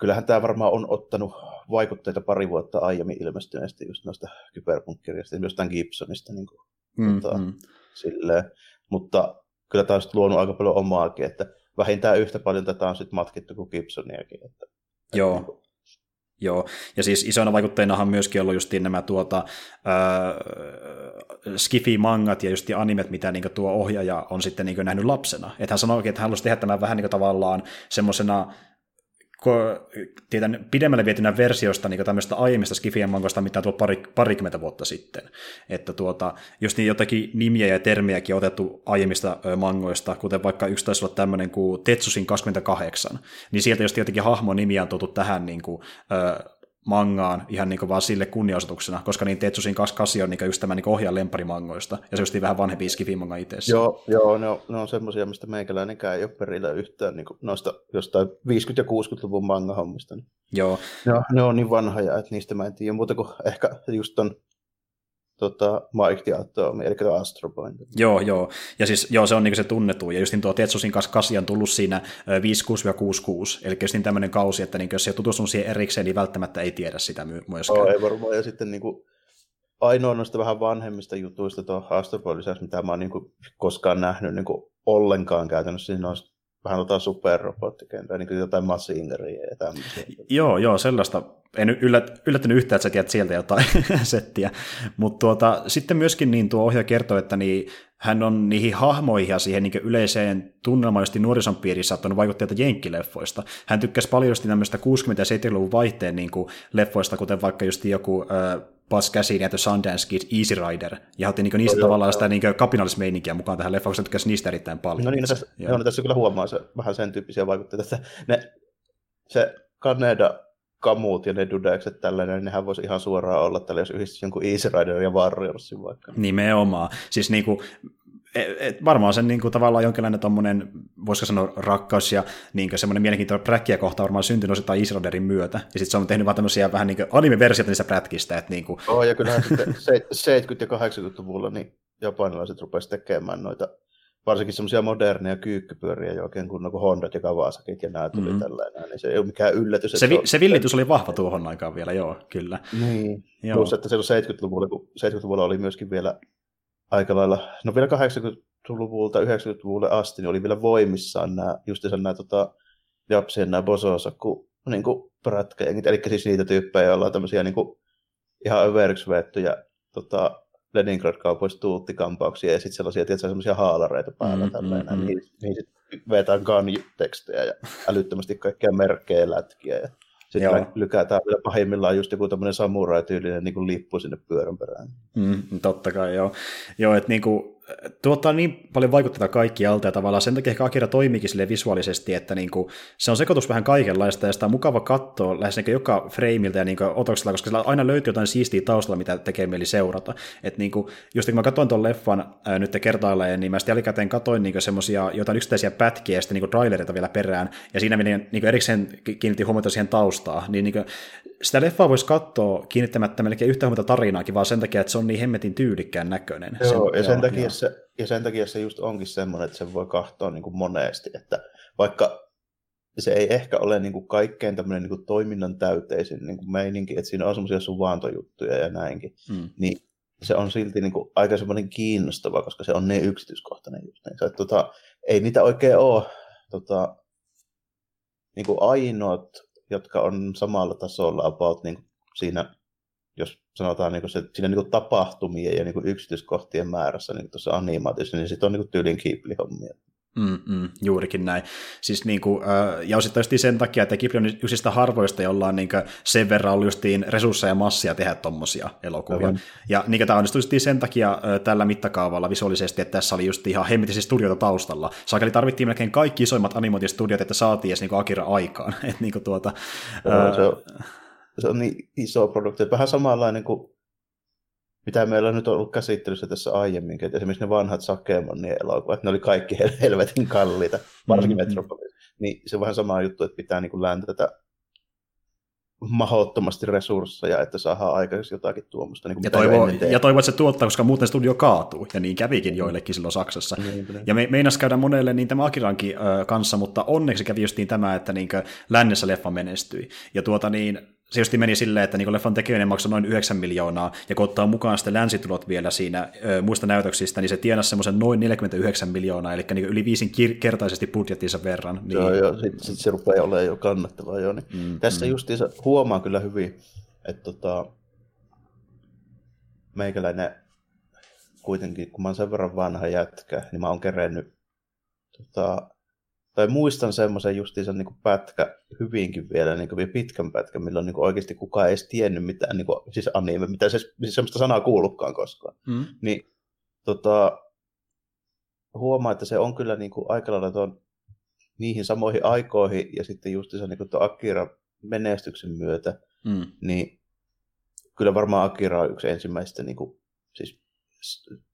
kyllähän tämä varmaan on ottanut vaikutteita pari vuotta aiemmin ilmestyneestä just noista kyberpunkkirjasta, jostain Gibsonista. Niin kuin, mm, tota, mm. Silleen. Mutta kyllä tämä on luonut aika paljon omaakin, että vähintään yhtä paljon tätä on sitten matkittu kuin Gibsoniakin. Että, Joo. Että, niin Joo, ja siis isona vaikutteinahan myöskin ollut just nämä tuota, äh, skifi-mangat ja just animet, mitä niin tuo ohjaaja on sitten niin nähnyt lapsena. Että hän sanoi, että hän halusi tehdä tämän vähän niin tavallaan semmoisena tietän, pidemmälle vietynä versiosta niin tämmöistä aiemmista skifien mangosta, mitä on tullut pari, parikymmentä vuotta sitten. Että tuota, just niin jotakin nimiä ja termejäkin otettu aiemmista mangoista, kuten vaikka yksi taisi olla tämmöinen kuin Tetsusin 28, niin sieltä just jotenkin hahmon nimiä on tuotu tähän niin kuin, ö, mangaan ihan niin vaan sille kunniaosoituksena, koska niin Tetsusin 28 on niin just tämä niin ohjaan lemparimangoista, ja se just vähän vanhempi skifimanga itse. Joo, joo ne on, ne on semmoisia, mistä meikäläinenkään ei ole perillä yhtään niin noista jostain 50- ja 60-luvun manga-hommista. Joo. Ne on, ne on niin vanhoja, että niistä mä en tiedä muuta kuin ehkä just ton tota, Mike the Atomi, eli Astro Point. Joo, joo. Ja siis joo, se on niin se tunnettu. Ja just niin tuo Tetsusin kanssa kasi on tullut siinä 56-66, eli just niin tämmöinen kausi, että niin jos ei tutustunut siihen erikseen, niin välttämättä ei tiedä sitä myöskään. Oh, ei varmaan. Ja sitten niin kuin, ainoa noista vähän vanhemmista jutuista tuo Astro Boy lisäksi, mitä mä oon niin kuin, koskaan nähnyt niin kuin, ollenkaan käytännössä, niin on vähän jotain superrobottikenttää, niin kuin jotain Massineria ja tämmöisiä. Joo, joo, sellaista. En yllät, yllättänyt yhtään, että sä tiedät sieltä jotain settiä. Mutta tuota, sitten myöskin niin tuo ohjaaja kertoo, että niin, hän on niihin hahmoihin ja siihen niin yleiseen tunnelmaan, josti nuorison piirissä ottanut vaikutteita jenkkileffoista. Hän tykkäsi paljon just tämmöistä 60- ja 70-luvun vaihteen niin kuin leffoista, kuten vaikka just joku äh, Buzz Cassidy ja The Sundance Kid Easy Rider, ja otti niin niistä no, tavallaan joo, sitä niin kapinallismeininkiä mukaan tähän leffaan, koska tykkäsi niistä erittäin paljon. No niin, no tässä, joo. No, tässä kyllä huomaa se, vähän sen tyyppisiä vaikutteita, että ne, se Kaneda kamut ja ne dudekset tällainen, niin nehän voisi ihan suoraan olla tällä, jos yhdistäisi jonkun Easy Rider ja Warriorsin vaikka. Nimenomaan. Siis niin kuin, et, varmaan sen niin kuin, tavallaan jonkinlainen tommonen, voisiko sanoa rakkaus ja niin kuin, semmoinen mielenkiintoinen präkkiä kohta varmaan syntynyt osittain Israeldin myötä. Ja sitten se on tehnyt vaan tämmöisiä vähän niin kuin anime-versioita niistä prätkistä. Että, niin kuin... Oh, ja kyllähän sitten 70- ja 80-luvulla niin japanilaiset rupesivat tekemään noita varsinkin semmoisia moderneja kyykkypyöriä jo oikein kunnon kuin Hondat ja Kawasakit ja nämä tuli mm-hmm. tällainen, niin se ei ole mikään yllätys. Se, vi- se villitys oli vahva tuohon aikaan vielä, joo, kyllä. Niin, joo. plus että se 70-luvulla, kun 70-luvulla oli myöskin vielä aika lailla, no vielä 80-luvulta 90-luvulle asti, niin oli vielä voimissaan nämä, justiinsa nämä tota, Japsien nämä Bososaku niin prätkäjengit, eli siis niitä tyyppejä, joilla on tämmöisiä niin kuin, ihan överiksi vettyjä tota, Leningrad-kaupoista tuuttikampauksia ja sitten sellaisia, tietysti semmoisia haalareita päällä mm, tälleen, mm, niin, niin sitten vetään gun-tekstejä ja älyttömästi kaikkia merkkejä lätkiä ja sitten lykätään vielä pahimmillaan just joku tämmöinen samurai-tyylinen niin lippu sinne pyörän perään. Mm, totta kai, joo. Joo, että niin kuin, tuottaa niin paljon vaikutteita kaikki alta ja tavallaan sen takia ehkä Akira toimiikin sille visuaalisesti, että niin kuin, se on sekoitus vähän kaikenlaista ja sitä on mukava katsoa lähes niin joka freimiltä ja niin otoksella, koska sillä aina löytyy jotain siistiä taustalla, mitä tekee mieli seurata. Et niin kuin, just kun mä katsoin tuon leffan ää, nyt kertaalleen, niin mä sitten jälkikäteen katsoin niin semmoisia jotain yksittäisiä pätkiä ja sitten niin trailereita vielä perään, ja siinä meni niin erikseen kiinnitti huomiota siihen taustaan, niin, niin kuin, sitä leffaa voisi katsoa kiinnittämättä melkein yhtä huomiota tarinaakin, vaan sen takia, että se on niin hemmetin tyylikkään näköinen. Joo, sen, ja, sen takia se, ja sen takia se just onkin semmoinen, että se voi katsoa niin kuin monesti, että vaikka se ei ehkä ole niin kuin kaikkein tämmöinen niin kuin toiminnan täyteisin niin kuin meininki, että siinä on semmoisia suvantojuttuja ja näinkin, mm. niin se on silti niin kuin aika semmoinen kiinnostava, koska se on niin yksityiskohtainen just niin. Se, että, tota, ei niitä oikein ole tota, niin kuin ainoat jotka on samalla tasolla about niin siinä, jos sanotaan niin se, siinä niin tapahtumien ja niin yksityiskohtien määrässä niin tuossa animaatiossa, niin sitten on niin tyylin Ghibli-hommia. Mm, mm, juurikin näin. Siis niin kuin, ja osittain sen takia, että Ghibli on yksistä harvoista, jolla on niin kuin, sen verran ollut justiin resursseja ja massia tehdä tuommoisia elokuvia. Aivan. Ja niin tämä onnistui sen takia tällä mittakaavalla visuaalisesti, että tässä oli just ihan hemmetisiä studioita taustalla. Saakeli tarvittiin melkein kaikki isoimmat animaatiostudiot, että saatiin edes niin kuin Akira aikaan. Et, niin kuin, tuota, no, se, on, se on niin iso produkti. Vähän samanlainen kuin mitä meillä on nyt ollut käsittelyssä tässä aiemmin, että esimerkiksi ne vanhat Sakemonin elokuvat, ne oli kaikki helvetin kalliita, varsinkin mm-hmm. Metropolis. Niin se on vähän sama juttu, että pitää niin läntätä mahdottomasti resursseja, että saadaan aikaiseksi jotakin tuommoista. Niin ja, toivoo, ja toivoo, että se tuottaa, koska muuten studio kaatuu, ja niin kävikin joillekin silloin Saksassa. Niin, niin. Ja me, meinas käydä monelle niin tämä Akirankin ö, kanssa, mutta onneksi kävi justiin tämä, että niin lännessä leffa menestyi. Ja tuota niin, se just meni silleen, että niin leffan tekeminen maksoi noin 9 miljoonaa, ja kun ottaa mukaan sitten länsitulot vielä siinä ö, muista näytöksistä, niin se tienasi semmoisen noin 49 miljoonaa, eli niin yli viisin kertaisesti budjettinsa verran. Niin... Joo, joo, sitten sit se rupeaa olemaan jo kannattavaa. Jo, niin. mm, Tässä mm. justiinsa huomaa kyllä hyvin, että tota, meikäläinen kuitenkin, kun mä oon sen verran vanha jätkä, niin mä oon kerennyt tota, tai muistan semmoisen justiinsa niin kuin pätkä hyvinkin vielä, niin kuin pitkän pätkän, milloin niin kuin oikeasti kukaan ei edes tiennyt mitään, niin kuin, siis anime, mitä se, siis semmoista sanaa kuullutkaan koskaan. Mm. Niin tota, huomaa, että se on kyllä niin kuin aika lailla tuon, niihin samoihin aikoihin ja sitten justiinsa niin kuin Akira menestyksen myötä, mm. niin kyllä varmaan Akira on yksi ensimmäistä niin kuin, siis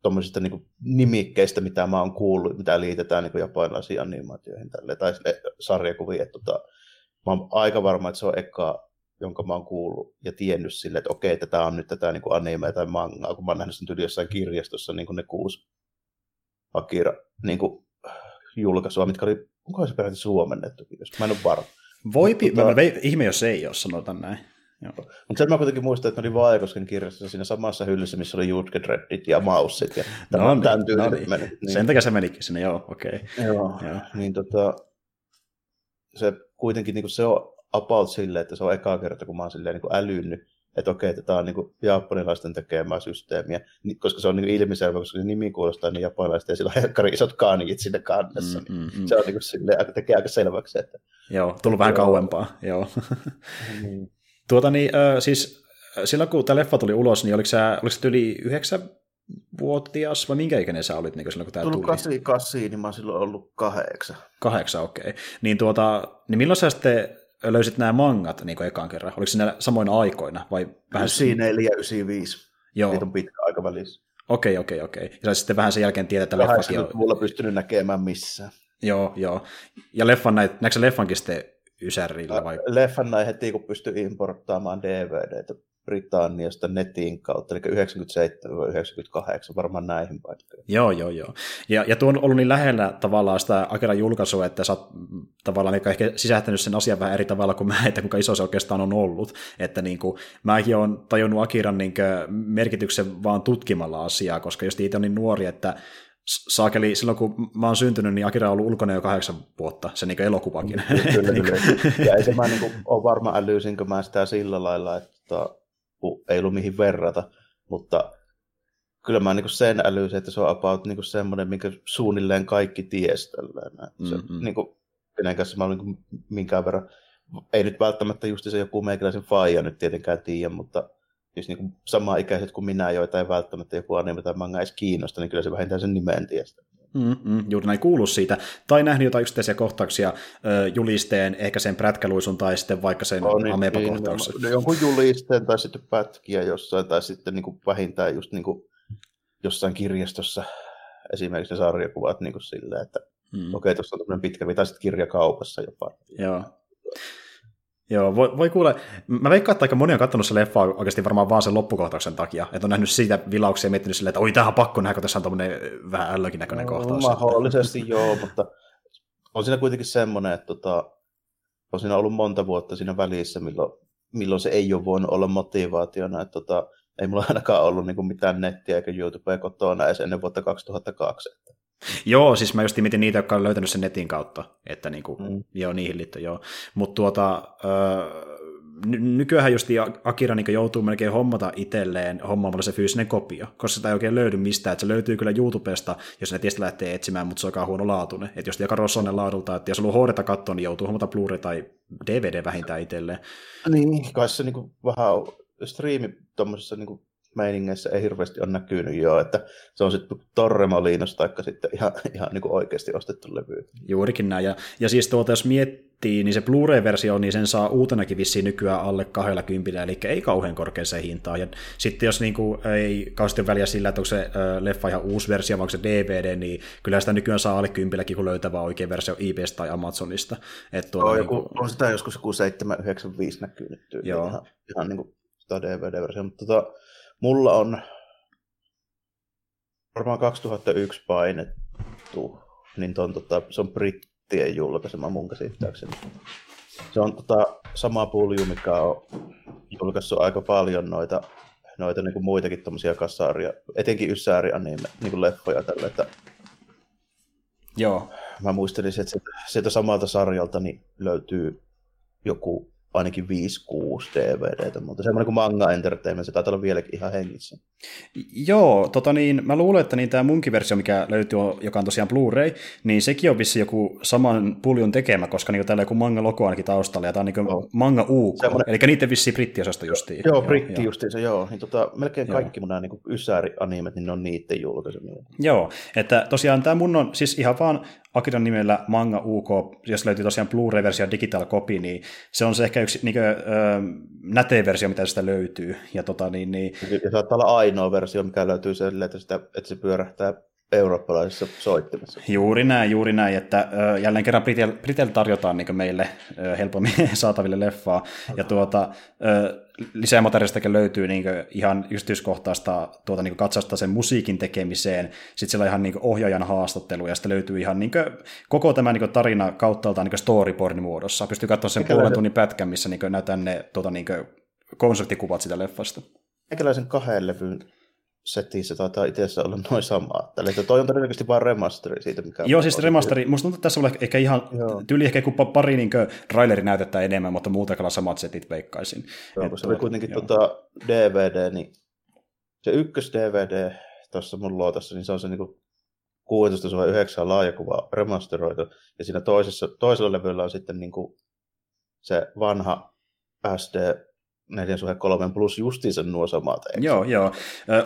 tuommoisista niin nimikkeistä, mitä mä oon kuullut, mitä liitetään niin japanilaisiin animaatioihin tälle, tai sarjakuviin. Että, tota, mä oon aika varma, että se on eka, jonka mä oon kuullut ja tiennyt sille, että okei, että tämä on nyt tätä niin anime tai mangaa, kun mä oon nähnyt sen jossain kirjastossa niin ne kuusi Akira niin kuin, julkaisua, mitkä oli, onko se peräti suomennettu, jos mä en ole varma. Voipi, tota, mä, ihme jos ei ole, sanotaan näin. Mutta sen mä kuitenkin muistan, että ne oli Vaajokosken kirjastossa siinä samassa hyllyssä, missä oli Jutkedreddit ja Maussit ja no, tämän, tämän no, niin. meni. Niin. Sen takia se menikin sinne, joo, okei. Okay. Joo, joo, niin tota, se kuitenkin niin se on about silleen, että se on eka kerta, kun mä oon silleen niin älynnyt, että okei, että tämä on niin japanilaisten tekemää systeemiä, koska se on niin ilmiselvä, koska se nimi kuulostaa niin japanilaista ja sillä on helkkari isot kanjit sinne kannessa. Mm, mm, mm. Se on niin silleen, tekee aika selväksi. Että... Joo, tullut vähän kauempaa, joo. niin. Tuota niin, äh, siis silloin kun tämä leffa tuli ulos, niin oliko se, oliko se yli yhdeksän vuotias, vai minkä ikäinen sä olit niin silloin, kun tämä tuli? Tullut kasi, niin mä oon silloin ollut kahdeksan. Kahdeksan, okei. Okay. Niin, tuota, niin milloin sä sitten löysit nämä mangat niin ekaan kerran? Oliko siinä samoina aikoina? Vai vähän... 94 ja 95. Joo. Niitä on pitkä aika välissä. Okei, okei, okei. Ja sitten vähän sen jälkeen tietää, että leffakin on... mulla pystynyt näkemään missään. Joo, joo. Ja leffan näit, näetkö leffankin sitten Ysärillä vai? Leffan näin heti, kun pystyi importtaamaan DVDtä Britanniasta netin kautta, eli 97-98, varmaan näihin paikkoihin. Joo, joo, joo. Ja, ja tuo on ollut niin lähellä tavallaan sitä Akeran julkaisua, että sä oot tavallaan niin ehkä sisähtänyt sen asian vähän eri tavalla kuin mä, että kuinka iso se oikeastaan on ollut. Että niin kuin, mäkin olen tajunnut Akiran niin merkityksen vaan tutkimalla asiaa, koska jos itse on niin nuori, että saakeli, silloin kun mä oon syntynyt, niin Akira on ollut ulkona jo kahdeksan vuotta, se niin elokuvakin. Kyllä, niin kyllä. Ja ei se mä niin ole varma älyysinkö mä sitä sillä lailla, että ei ollut mihin verrata, mutta kyllä mä niin sen älyisin, että se on about niin semmoinen, minkä suunnilleen kaikki ties tällainen. Se, mm-hmm. niin kuin, kenen kanssa mä olen niin minkään verran, ei nyt välttämättä just se joku meikäläisen faija nyt tietenkään tiedä, mutta jos niin samaa ikäiset kuin minä, joita ei välttämättä joku anime tai manga edes kiinnosta, niin kyllä se vähintään sen nimen tiestä. Mm-hmm, juuri näin kuuluu siitä. Tai nähnyt jotain yksittäisiä kohtauksia ö, julisteen, ehkä sen prätkäluisun tai sitten vaikka sen no, niin, amepa-kohtauksen. Niin, jonkun julisteen tai sitten pätkiä jossain tai sitten niin kuin vähintään just niin kuin jossain kirjastossa esimerkiksi ne sarjakuvat niin kuin silleen, että mm. okei, okay, tuossa on tämmöinen pitkä, tai sitten kirjakaupassa jopa. Joo. Joo, voi, voi kuulla. Mä veikkaan, että aika moni on katsonut se leffa oikeasti varmaan vaan sen loppukohtauksen takia. Että on nähnyt siitä vilauksia ja miettinyt silleen, että oi, tähän on pakko nähdä, kun tässä on tämmöinen vähän ällökin näköinen no, kohtaus. Mahdollisesti joo, mutta on siinä kuitenkin semmoinen, että tota, on siinä ollut monta vuotta siinä välissä, milloin, milloin se ei ole voinut olla motivaationa. Että tota, ei mulla ainakaan ollut niin mitään nettiä eikä YouTubea kotona edes ennen vuotta 2002. Joo, siis mä just mietin niitä, jotka on löytänyt sen netin kautta, että niin kuin, mm. joo, niihin liittyy, joo. Mutta tuota, öö, nykyään just Akira niin joutuu melkein hommata itselleen hommaamalla se fyysinen kopio, koska sitä ei oikein löydy mistään. Että se löytyy kyllä YouTubesta, jos ne tietysti lähtee etsimään, mutta se on huono laatuinen. Että jos aika rosonen laadulta, että jos on ollut HD katsoa, niin joutuu hommata Blu-ray tai DVD vähintään itselleen. Niin, kai se niin kuin vähän striimi tuommoisessa niin meiningeissä ei hirveästi ole näkynyt jo, että se on sitten Torremolinos tai sitten ihan, ihan niin kuin oikeasti ostettu levy. Juurikin näin, ja, ja siis tuota, jos miettii, niin se Blu-ray-versio, niin sen saa uutenakin vissiin nykyään alle 20, eli ei kauhean korkeaseen hintaan, ja sitten jos niin kuin, ei kauheasti väliä sillä, että onko se leffa ihan uusi versio, vai onko se DVD, niin kyllä sitä nykyään saa alle 10, kun löytää vaan oikein versio eBaystä tai Amazonista. Et tuota, on, niin kuin... on sitä joskus joku 795 näkynyt Joo. ihan, ihan niin kuin sitä DVD-versiota, mutta tota, mulla on varmaan 2001 painettu, niin ton, tota, se on brittien julkaisema mun käsittääkseni. Se on tota, sama pulju, mikä on julkaissut aika paljon noita, noita niin kuin muitakin tommosia kassaaria, etenkin ysäärianime, niin kuin leffoja tällä, että Joo. Mä muistelin, että sieltä samalta sarjalta niin löytyy joku ainakin 5-6 DVDtä, mutta semmoinen kuin Manga Entertainment, se taitaa olla vieläkin ihan hengissä. Joo, tota niin, mä luulen, että niin tämä munkin versio, mikä löytyy, joka on tosiaan Blu-ray, niin sekin on vissi joku saman puljon tekemä, koska niin täällä joku manga-logo ainakin taustalla, ja tämä on niin no. manga UK, semmoinen... eli niiden vissi brittiosasto justiin. Joo, britti justiin se, joo. Niin tota, melkein joo. kaikki mun nämä niin ysääri-animet, niin ne on niiden julkaisemia. Joo, että tosiaan tämä mun on siis ihan vaan Akiran nimellä Manga UK, jos löytyy tosiaan Blu-ray-versio Digital Copy, niin se on se ehkä yksi niin kuin, öö, nätein versio, mitä sitä löytyy. Ja, tota, niin, niin... ja saattaa olla ainoa versio, mikä löytyy sille, että, sitä, että se pyörähtää eurooppalaisessa soittimessa. Juuri näin, juuri näin, että jälleen kerran Britel, Britel tarjotaan niin meille helpommin saataville leffaa, ja tuota, lisää materiaalistakin löytyy niin ihan yksityiskohtaista tuota, niin katsausta sen musiikin tekemiseen, sitten siellä on ihan niin ohjaajan haastattelu, ja sitten löytyy ihan niin koko tämä niin tarina kauttaaltaan niin storyboardin muodossa. Pystyy katsomaan sen puolen tunnin pätkän, missä niin näytään ne tuota, niin konserttikuvat sitä leffasta. Eikäläisen kahden levyn setissä taitaa itse asiassa olla noin sama. Eli toi on todennäköisesti vain remasteri siitä, mikä Joo, siis remasteri. Musta tuntuu, että tässä on ehkä ihan Joo. tyyli ehkä kuin pari niin traileri näytettä enemmän, mutta muuta samat setit veikkaisin. Joo, kun se oli kuitenkin tota DVD, niin se ykkös DVD tuossa mun luotassa, niin se on se niin 16 9 laajakuva remasteroitu, ja siinä toisessa, toisella levyllä on sitten niin kuin se vanha SD 4 suhde 3 plus justiinsa nuo samat. Eikö? Joo, joo.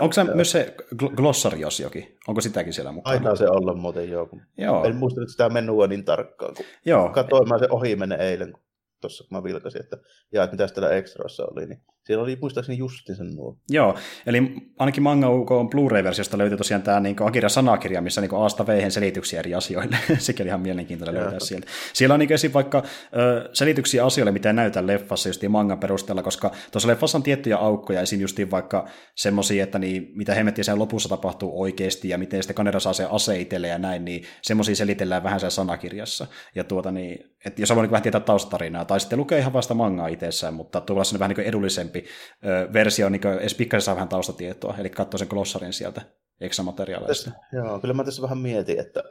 Onko se myös se glossariosiokin? Onko sitäkin siellä mukana? Aina se olla muuten, joo. joo. En muista nyt sitä menua niin tarkkaan, kun joo. katsoin mä se ohi mene eilen, tuossa kun mä vilkasin, että, ja, että mitä täällä ekstrassa oli, niin Siellä oli muistaakseni justin sen nuo. Joo, eli ainakin Manga UK on Blu-ray-versiosta löytyy tosiaan tämä niin Akira sanakirja, missä niin Aasta veihin selityksiä eri asioille. Sekin oli ihan mielenkiintoinen löytää sieltä. Siellä on niin esim. vaikka ö, selityksiä asioille, mitä näytän leffassa just mangan perusteella, koska tuossa leffassa on tiettyjä aukkoja, esim. justiin vaikka semmoisia, että niin, mitä hemmettiä sen lopussa tapahtuu oikeasti ja miten sitten Kaneda saa se ase itselle ja näin, niin semmoisia selitellään vähän sen sanakirjassa. Ja tuota niin, että jos haluaa niin vähän tietää taustatarinaa, tai sitten lukee ihan vasta mangaa itsessään, mutta tuolla on vähän niin edullisempi ö, versio, niin edes pikkasen saa vähän taustatietoa, eli katsoo sen glossarin sieltä eksamateriaaleista. Joo, kyllä mä tässä vähän mietin, että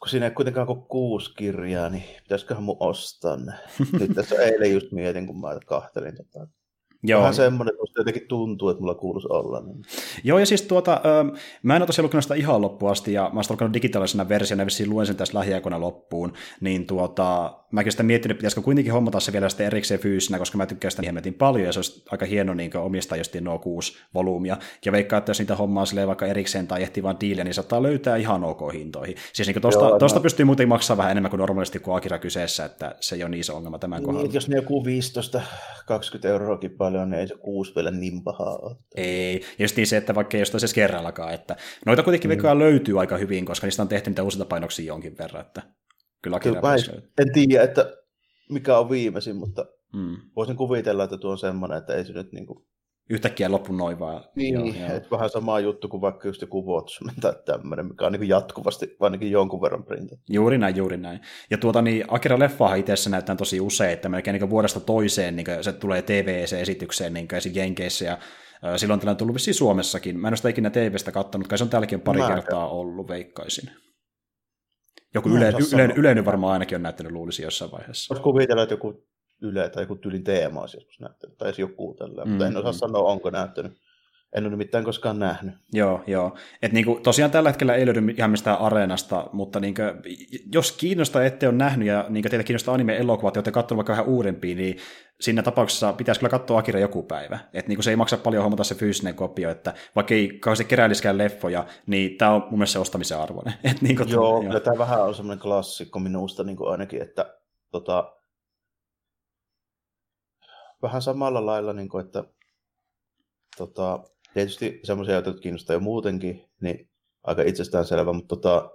kun siinä ei kuitenkaan ole kuusi kirjaa, niin pitäisiköhän mun ostaa ne. Nyt tässä eilen just mietin, kun mä kahtelin tota, Joo. Vähän semmoinen, että jotenkin tuntuu, että mulla kuuluisi olla. Niin. Joo, ja siis tuota, mä en ole tosiaan lukenut sitä ihan loppuun asti, ja mä oon lukenut digitaalisena versiona, ja vissiin luen sen tässä lähiaikoina loppuun, niin tuota, mäkin sitä miettinyt, että pitäisikö kuitenkin hommata se vielä sitten erikseen fyysinä, koska mä tykkään sitä hemmetin paljon, ja se olisi aika hieno niin omistaa just nuo kuusi volyymia. Ja veikkaa, että jos niitä hommaa silleen vaikka erikseen tai ehtii vaan diiliä, niin saattaa löytää ihan ok hintoihin. Siis niin tosta, Joo, tosta no. pystyy muuten maksaa vähän enemmän kuin normaalisti kuin Akira kyseessä, että se ei ole niin iso ongelma tämän niin, kohdalla. Jos ne joku 15-20 euroakin paljon, niin ei se kuusi vielä niin pahaa ole. Ei, just niin se, että vaikka ei jostain se kerrallakaan, että noita kuitenkin mm. löytyy aika hyvin, koska niistä on tehty niitä useita painoksia jonkin verran, että kyllä, kyllä en tiedä, että mikä on viimeisin, mutta mm. voisin kuvitella, että tuo on semmoinen, että ei se nyt niin kuin... Yhtäkkiä loppu noin vaan. Niin, joo, joo. Että vähän sama juttu kuin vaikka just joku Watchmen tai tämmöinen, mikä on niin jatkuvasti ainakin jonkun verran printattu. Juuri näin, juuri näin. Ja tuota niin, Akira Leffahan itse näyttää tosi usein, että melkein niin vuodesta toiseen niin se tulee TV-esitykseen niin esim. Jenkeissä ja Silloin tällä on tullut vissiin Suomessakin. Mä en ole sitä ikinä TVstä kattonut, kai se on täälläkin pari Mä kertaa ollut, veikkaisin. Joku yle, yle, yleinen varmaan ainakin on näyttänyt, luulisi jossain vaiheessa. Voisi kuvitella, että joku Yle tai joku tyylin teema olisi joskus näyttänyt, tai joku tällä, mm, mutta en osaa mm. sanoa, onko näyttänyt. En ole nimittäin koskaan nähnyt. Joo, joo. Et niinku, tosiaan tällä hetkellä ei löydy ihan mistään areenasta, mutta niinku, jos kiinnostaa, ette ole nähnyt ja niinku, teitä kiinnostaa anime-elokuvat ja olette katsonut vaikka vähän uudempia, niin siinä tapauksessa pitäisi kyllä katsoa Akira joku päivä. Et niinku, se ei maksa paljon hommata se fyysinen kopio, että vaikka ei kauheasti keräiliskään leffoja, niin tämä on mun mielestä se ostamisen arvoinen. Et, niinku, joo, joo. tämä vähän on semmoinen klassikko minusta niin kuin ainakin, että tota, vähän samalla lailla, niin kuin, että tota, tietysti semmoisia, joita kiinnostaa jo muutenkin, niin aika itsestäänselvä, mutta tota,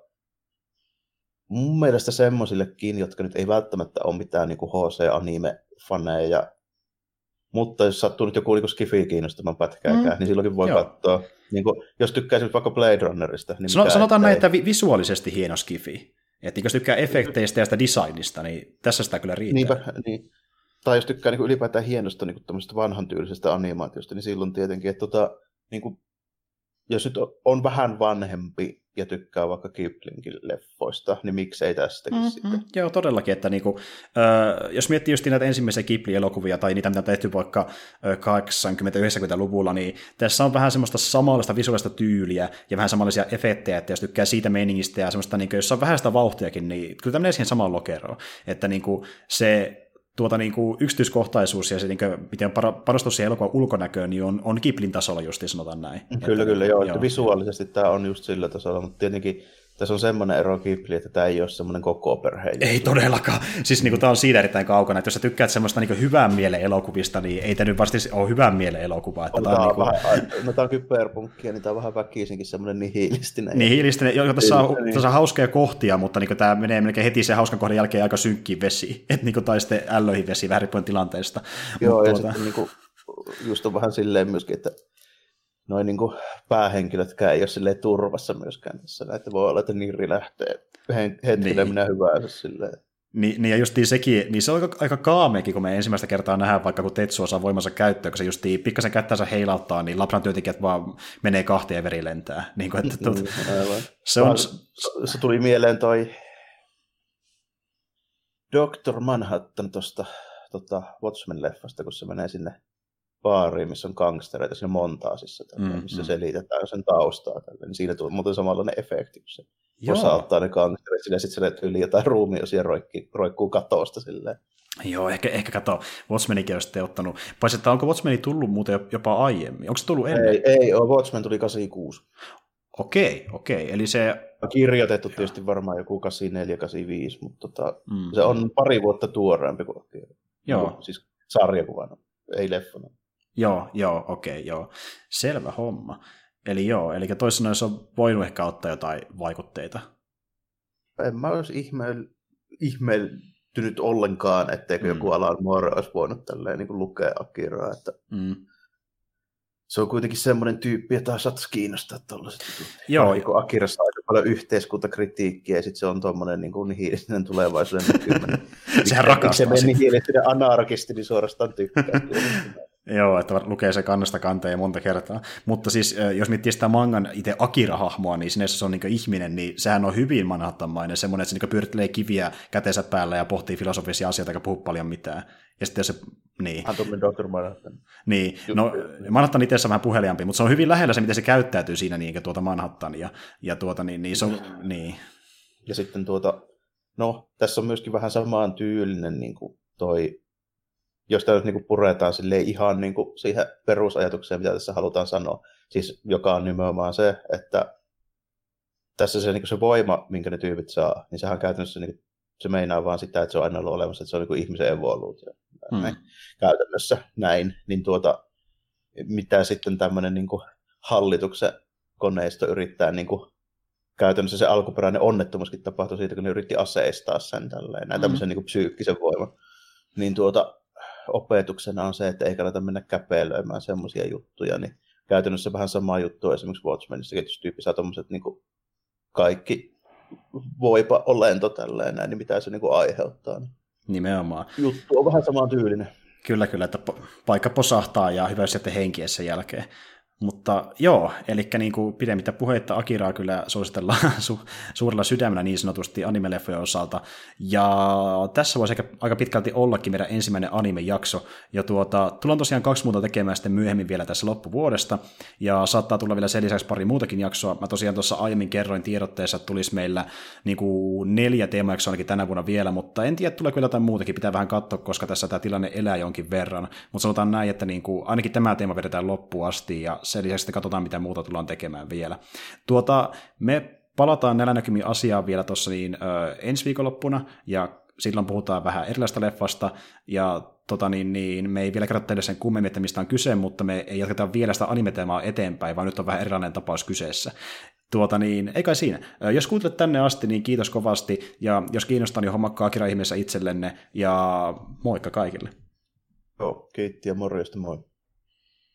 mun mielestä semmoisillekin, jotka nyt ei välttämättä ole mitään niin HC-anime-faneja, mutta jos sattuu nyt joku niin Skifi kiinnostamaan pätkääkään, mm. niin silloinkin voi Joo. katsoa. Niin kuin, jos tykkäisit vaikka Blade Runnerista. Niin Sano, sanotaan näin, että vi- visuaalisesti hieno Skifi. Että jos tykkää efekteistä ja sitä designista, niin tässä sitä kyllä riittää. Niinpä, niin tai jos tykkää niin kuin ylipäätään hienosta niin kuin vanhan tyylisestä animaatiosta, niin silloin tietenkin, että tota, niin kuin, jos nyt on vähän vanhempi ja tykkää vaikka Kiplingin leffoista, niin miksei tästäkin mm-hmm. sitten. Joo, todellakin, että niin kuin, äh, jos miettii just näitä ensimmäisiä Ghibli-elokuvia tai niitä, mitä on tehty vaikka 80-90-luvulla, niin tässä on vähän semmoista samanlaista visuaalista tyyliä ja vähän samanlaisia efektejä, että jos tykkää siitä meningistä ja semmoista, niin kuin, jos on vähän sitä vauhtiakin, niin kyllä tämä menee siihen samaan lokeroon. Että niin kuin, se tuota niin kuin yksityiskohtaisuus ja se, niin kuin, miten panostus siihen elokuvan ulkonäköön, niin on, on Kiplin tasolla just sanotaan näin. Kyllä, että, kyllä, joo, joo. Visuaalisesti tämä on just sillä tasolla, mutta tietenkin tässä on semmoinen ero Ghibli, että tämä ei ole semmoinen koko perhe. Ei todellakaan. Siis niin kuin, tämä on siitä erittäin kaukana, että jos sä tykkäät semmoista niin hyvän mielen elokuvista, niin ei tämä nyt vasta ole hyvän mielen elokuva. Että on, tämä, on, niin kuin... vähän, no tämä on kyberpunkkia, niin tämä on vähän väkisinkin semmoinen nihilistinen. Nihilistinen, jo, tässä on, niin. tässä on hauskoja kohtia, mutta niin kuin, tämä menee melkein heti sen hauskan kohdan jälkeen aika synkkiin vesi, että niin kuin, tai sitten ällöihin vesi, vähän riippuen tilanteesta. Joo, mutta, ja tuota... sitten niin kuin, just on vähän silleen myöskin, että noin niin päähenkilötkään ei ole silleen turvassa myöskään tässä. Että voi olla, että Nirri lähtee hetkellä niin. minä hyvänsä silleen. Niin, niin ja just sekin, niin se on aika, aika kaameekin, kun me ensimmäistä kertaa nähdään, vaikka kun Tetsu osaa voimansa käyttöön, kun se just pikkasen kättänsä heilauttaa, niin Labran työntekijät vaan menee kahteen ja veri lentää. Niin kuin, että, tuot, mm, se, on... se tuli mieleen toi Dr. Manhattan tuosta tota Watchmen-leffasta, kun se menee sinne baariin, missä on gangstereita siinä montaasissa, tälle, mm, missä mm. selitetään sen taustaa. Tälle. Niin siinä tulee muuten samanlainen efekti, kun se Joo. osauttaa ne gangsterit, sillä sitten se yli jotain ruumiosia roikkuu, roikkuu katosta silleen. Joo, ehkä, ehkä kato, Watchmenikin olisi ottanut. Paitsi, että onko Watchmeni tullut muuten jopa aiemmin? Onko se tullut ennen? Ei, ei ole. Watchmen tuli 86. Okei, okei. Eli se... On kirjoitettu tietysti varmaan joku 84, 85, mutta tota, mm. se on pari vuotta tuoreempi kuin Joo. Siis sarjakuvana. ei leffana. Joo, joo, okei, okay, joo. Selvä homma. Eli joo, eli toisin sanoen se on voinut ehkä ottaa jotain vaikutteita. En mä olisi ihmeell... ihmeeltynyt ollenkaan, etteikö mm. joku Alan Moore olisi voinut tälleen niin lukea Akiraa. Että... Mm se on kuitenkin semmoinen tyyppi, että saattaisi kiinnostaa tuollaiset Joo. Niin Akirassa aika paljon yhteiskuntakritiikkiä, ja sitten se on tuommoinen niin kuin nihilistinen tulevaisuuden näkymä. Sehän rakastaa se meni nihilistinen anarkisti, niin suorastaan tykkää. Joo, että lukee se kannasta kanteen monta kertaa. Mutta siis, jos miettii sitä mangan itse Akira-hahmoa, niin sinne se on niin ihminen, niin sehän on hyvin manhattanmainen, semmoinen, että se niin pyörittelee kiviä käteensä päällä ja pohtii filosofisia asioita, eikä puhu paljon mitään. Ja sitten se, niin. Atomin Dr. Manhattan. Niin, no Manhattan itse on vähän puheliampi, mutta se on hyvin lähellä se, miten se käyttäytyy siinä niin, tuota Manhattan ja, ja tuota, niin, niin se on, niin. Ja sitten tuota, no, tässä on myöskin vähän samaan tyylinen niin kuin toi, jos tämä niin kuin puretaan sille ihan niin kuin siihen perusajatukseen, mitä tässä halutaan sanoa, siis joka on nimenomaan se, että tässä se, niin se voima, minkä ne tyypit saa, niin sehän käytännössä niin se meinaa vaan sitä, että se on aina ollut olemassa, että se on niin ihmisen evoluutio. Hmm. Käytännössä näin. Niin tuota, mitä sitten tämmöinen niin hallituksen koneisto yrittää niin kuin, käytännössä se alkuperäinen onnettomuuskin tapahtui siitä, kun ne yritti aseistaa sen tälleen, näin hmm. tämmöisen niin kuin, psyykkisen voiman. Niin tuota, opetuksena on se, että ei kannata mennä käpeilöimään semmoisia juttuja, niin käytännössä vähän sama juttu esimerkiksi Watchmenissa, että jos tyyppi saa tommoset niin kuin, kaikki voipa olento tälleen näin, niin mitä se niin kuin aiheuttaa. Nimenomaan. Juttu on vähän saman tyylinen. Kyllä, kyllä, että paikka posahtaa ja hyvä sitten henkiä sen jälkeen. Mutta joo, eli niin kuin pidemmittä puheitta Akiraa kyllä suositellaan su- suurella sydämellä niin sanotusti animeleffojen osalta. Ja tässä voisi aika, aika pitkälti ollakin meidän ensimmäinen anime-jakso. Ja tuota, tullaan tosiaan kaksi muuta tekemään sitten myöhemmin vielä tässä loppuvuodesta. Ja saattaa tulla vielä sen lisäksi pari muutakin jaksoa. Mä tosiaan tuossa aiemmin kerroin tiedotteessa, että tulisi meillä niin kuin neljä teemajaksoa ainakin tänä vuonna vielä, mutta en tiedä, tulee kyllä jotain muutakin. Pitää vähän katsoa, koska tässä tämä tilanne elää jonkin verran. Mutta sanotaan näin, että niin kuin, ainakin tämä teema vedetään loppuun asti ja sen lisäksi katsotaan, mitä muuta tullaan tekemään vielä. Tuota, me palataan näillä näkymin asiaan vielä tuossa niin, ö, ensi viikonloppuna, ja silloin puhutaan vähän erilaista leffasta, ja tota, niin, niin, me ei vielä kerrota teille sen kummemmin, että mistä on kyse, mutta me ei jatketa vielä sitä animeteemaa eteenpäin, vaan nyt on vähän erilainen tapaus kyseessä. Tuota niin, ei kai siinä. Jos kuuntelet tänne asti, niin kiitos kovasti, ja jos kiinnostaa, niin hommakkaa Akira ihmeessä itsellenne, ja moikka kaikille. Joo, kiitti ja morjesta moi.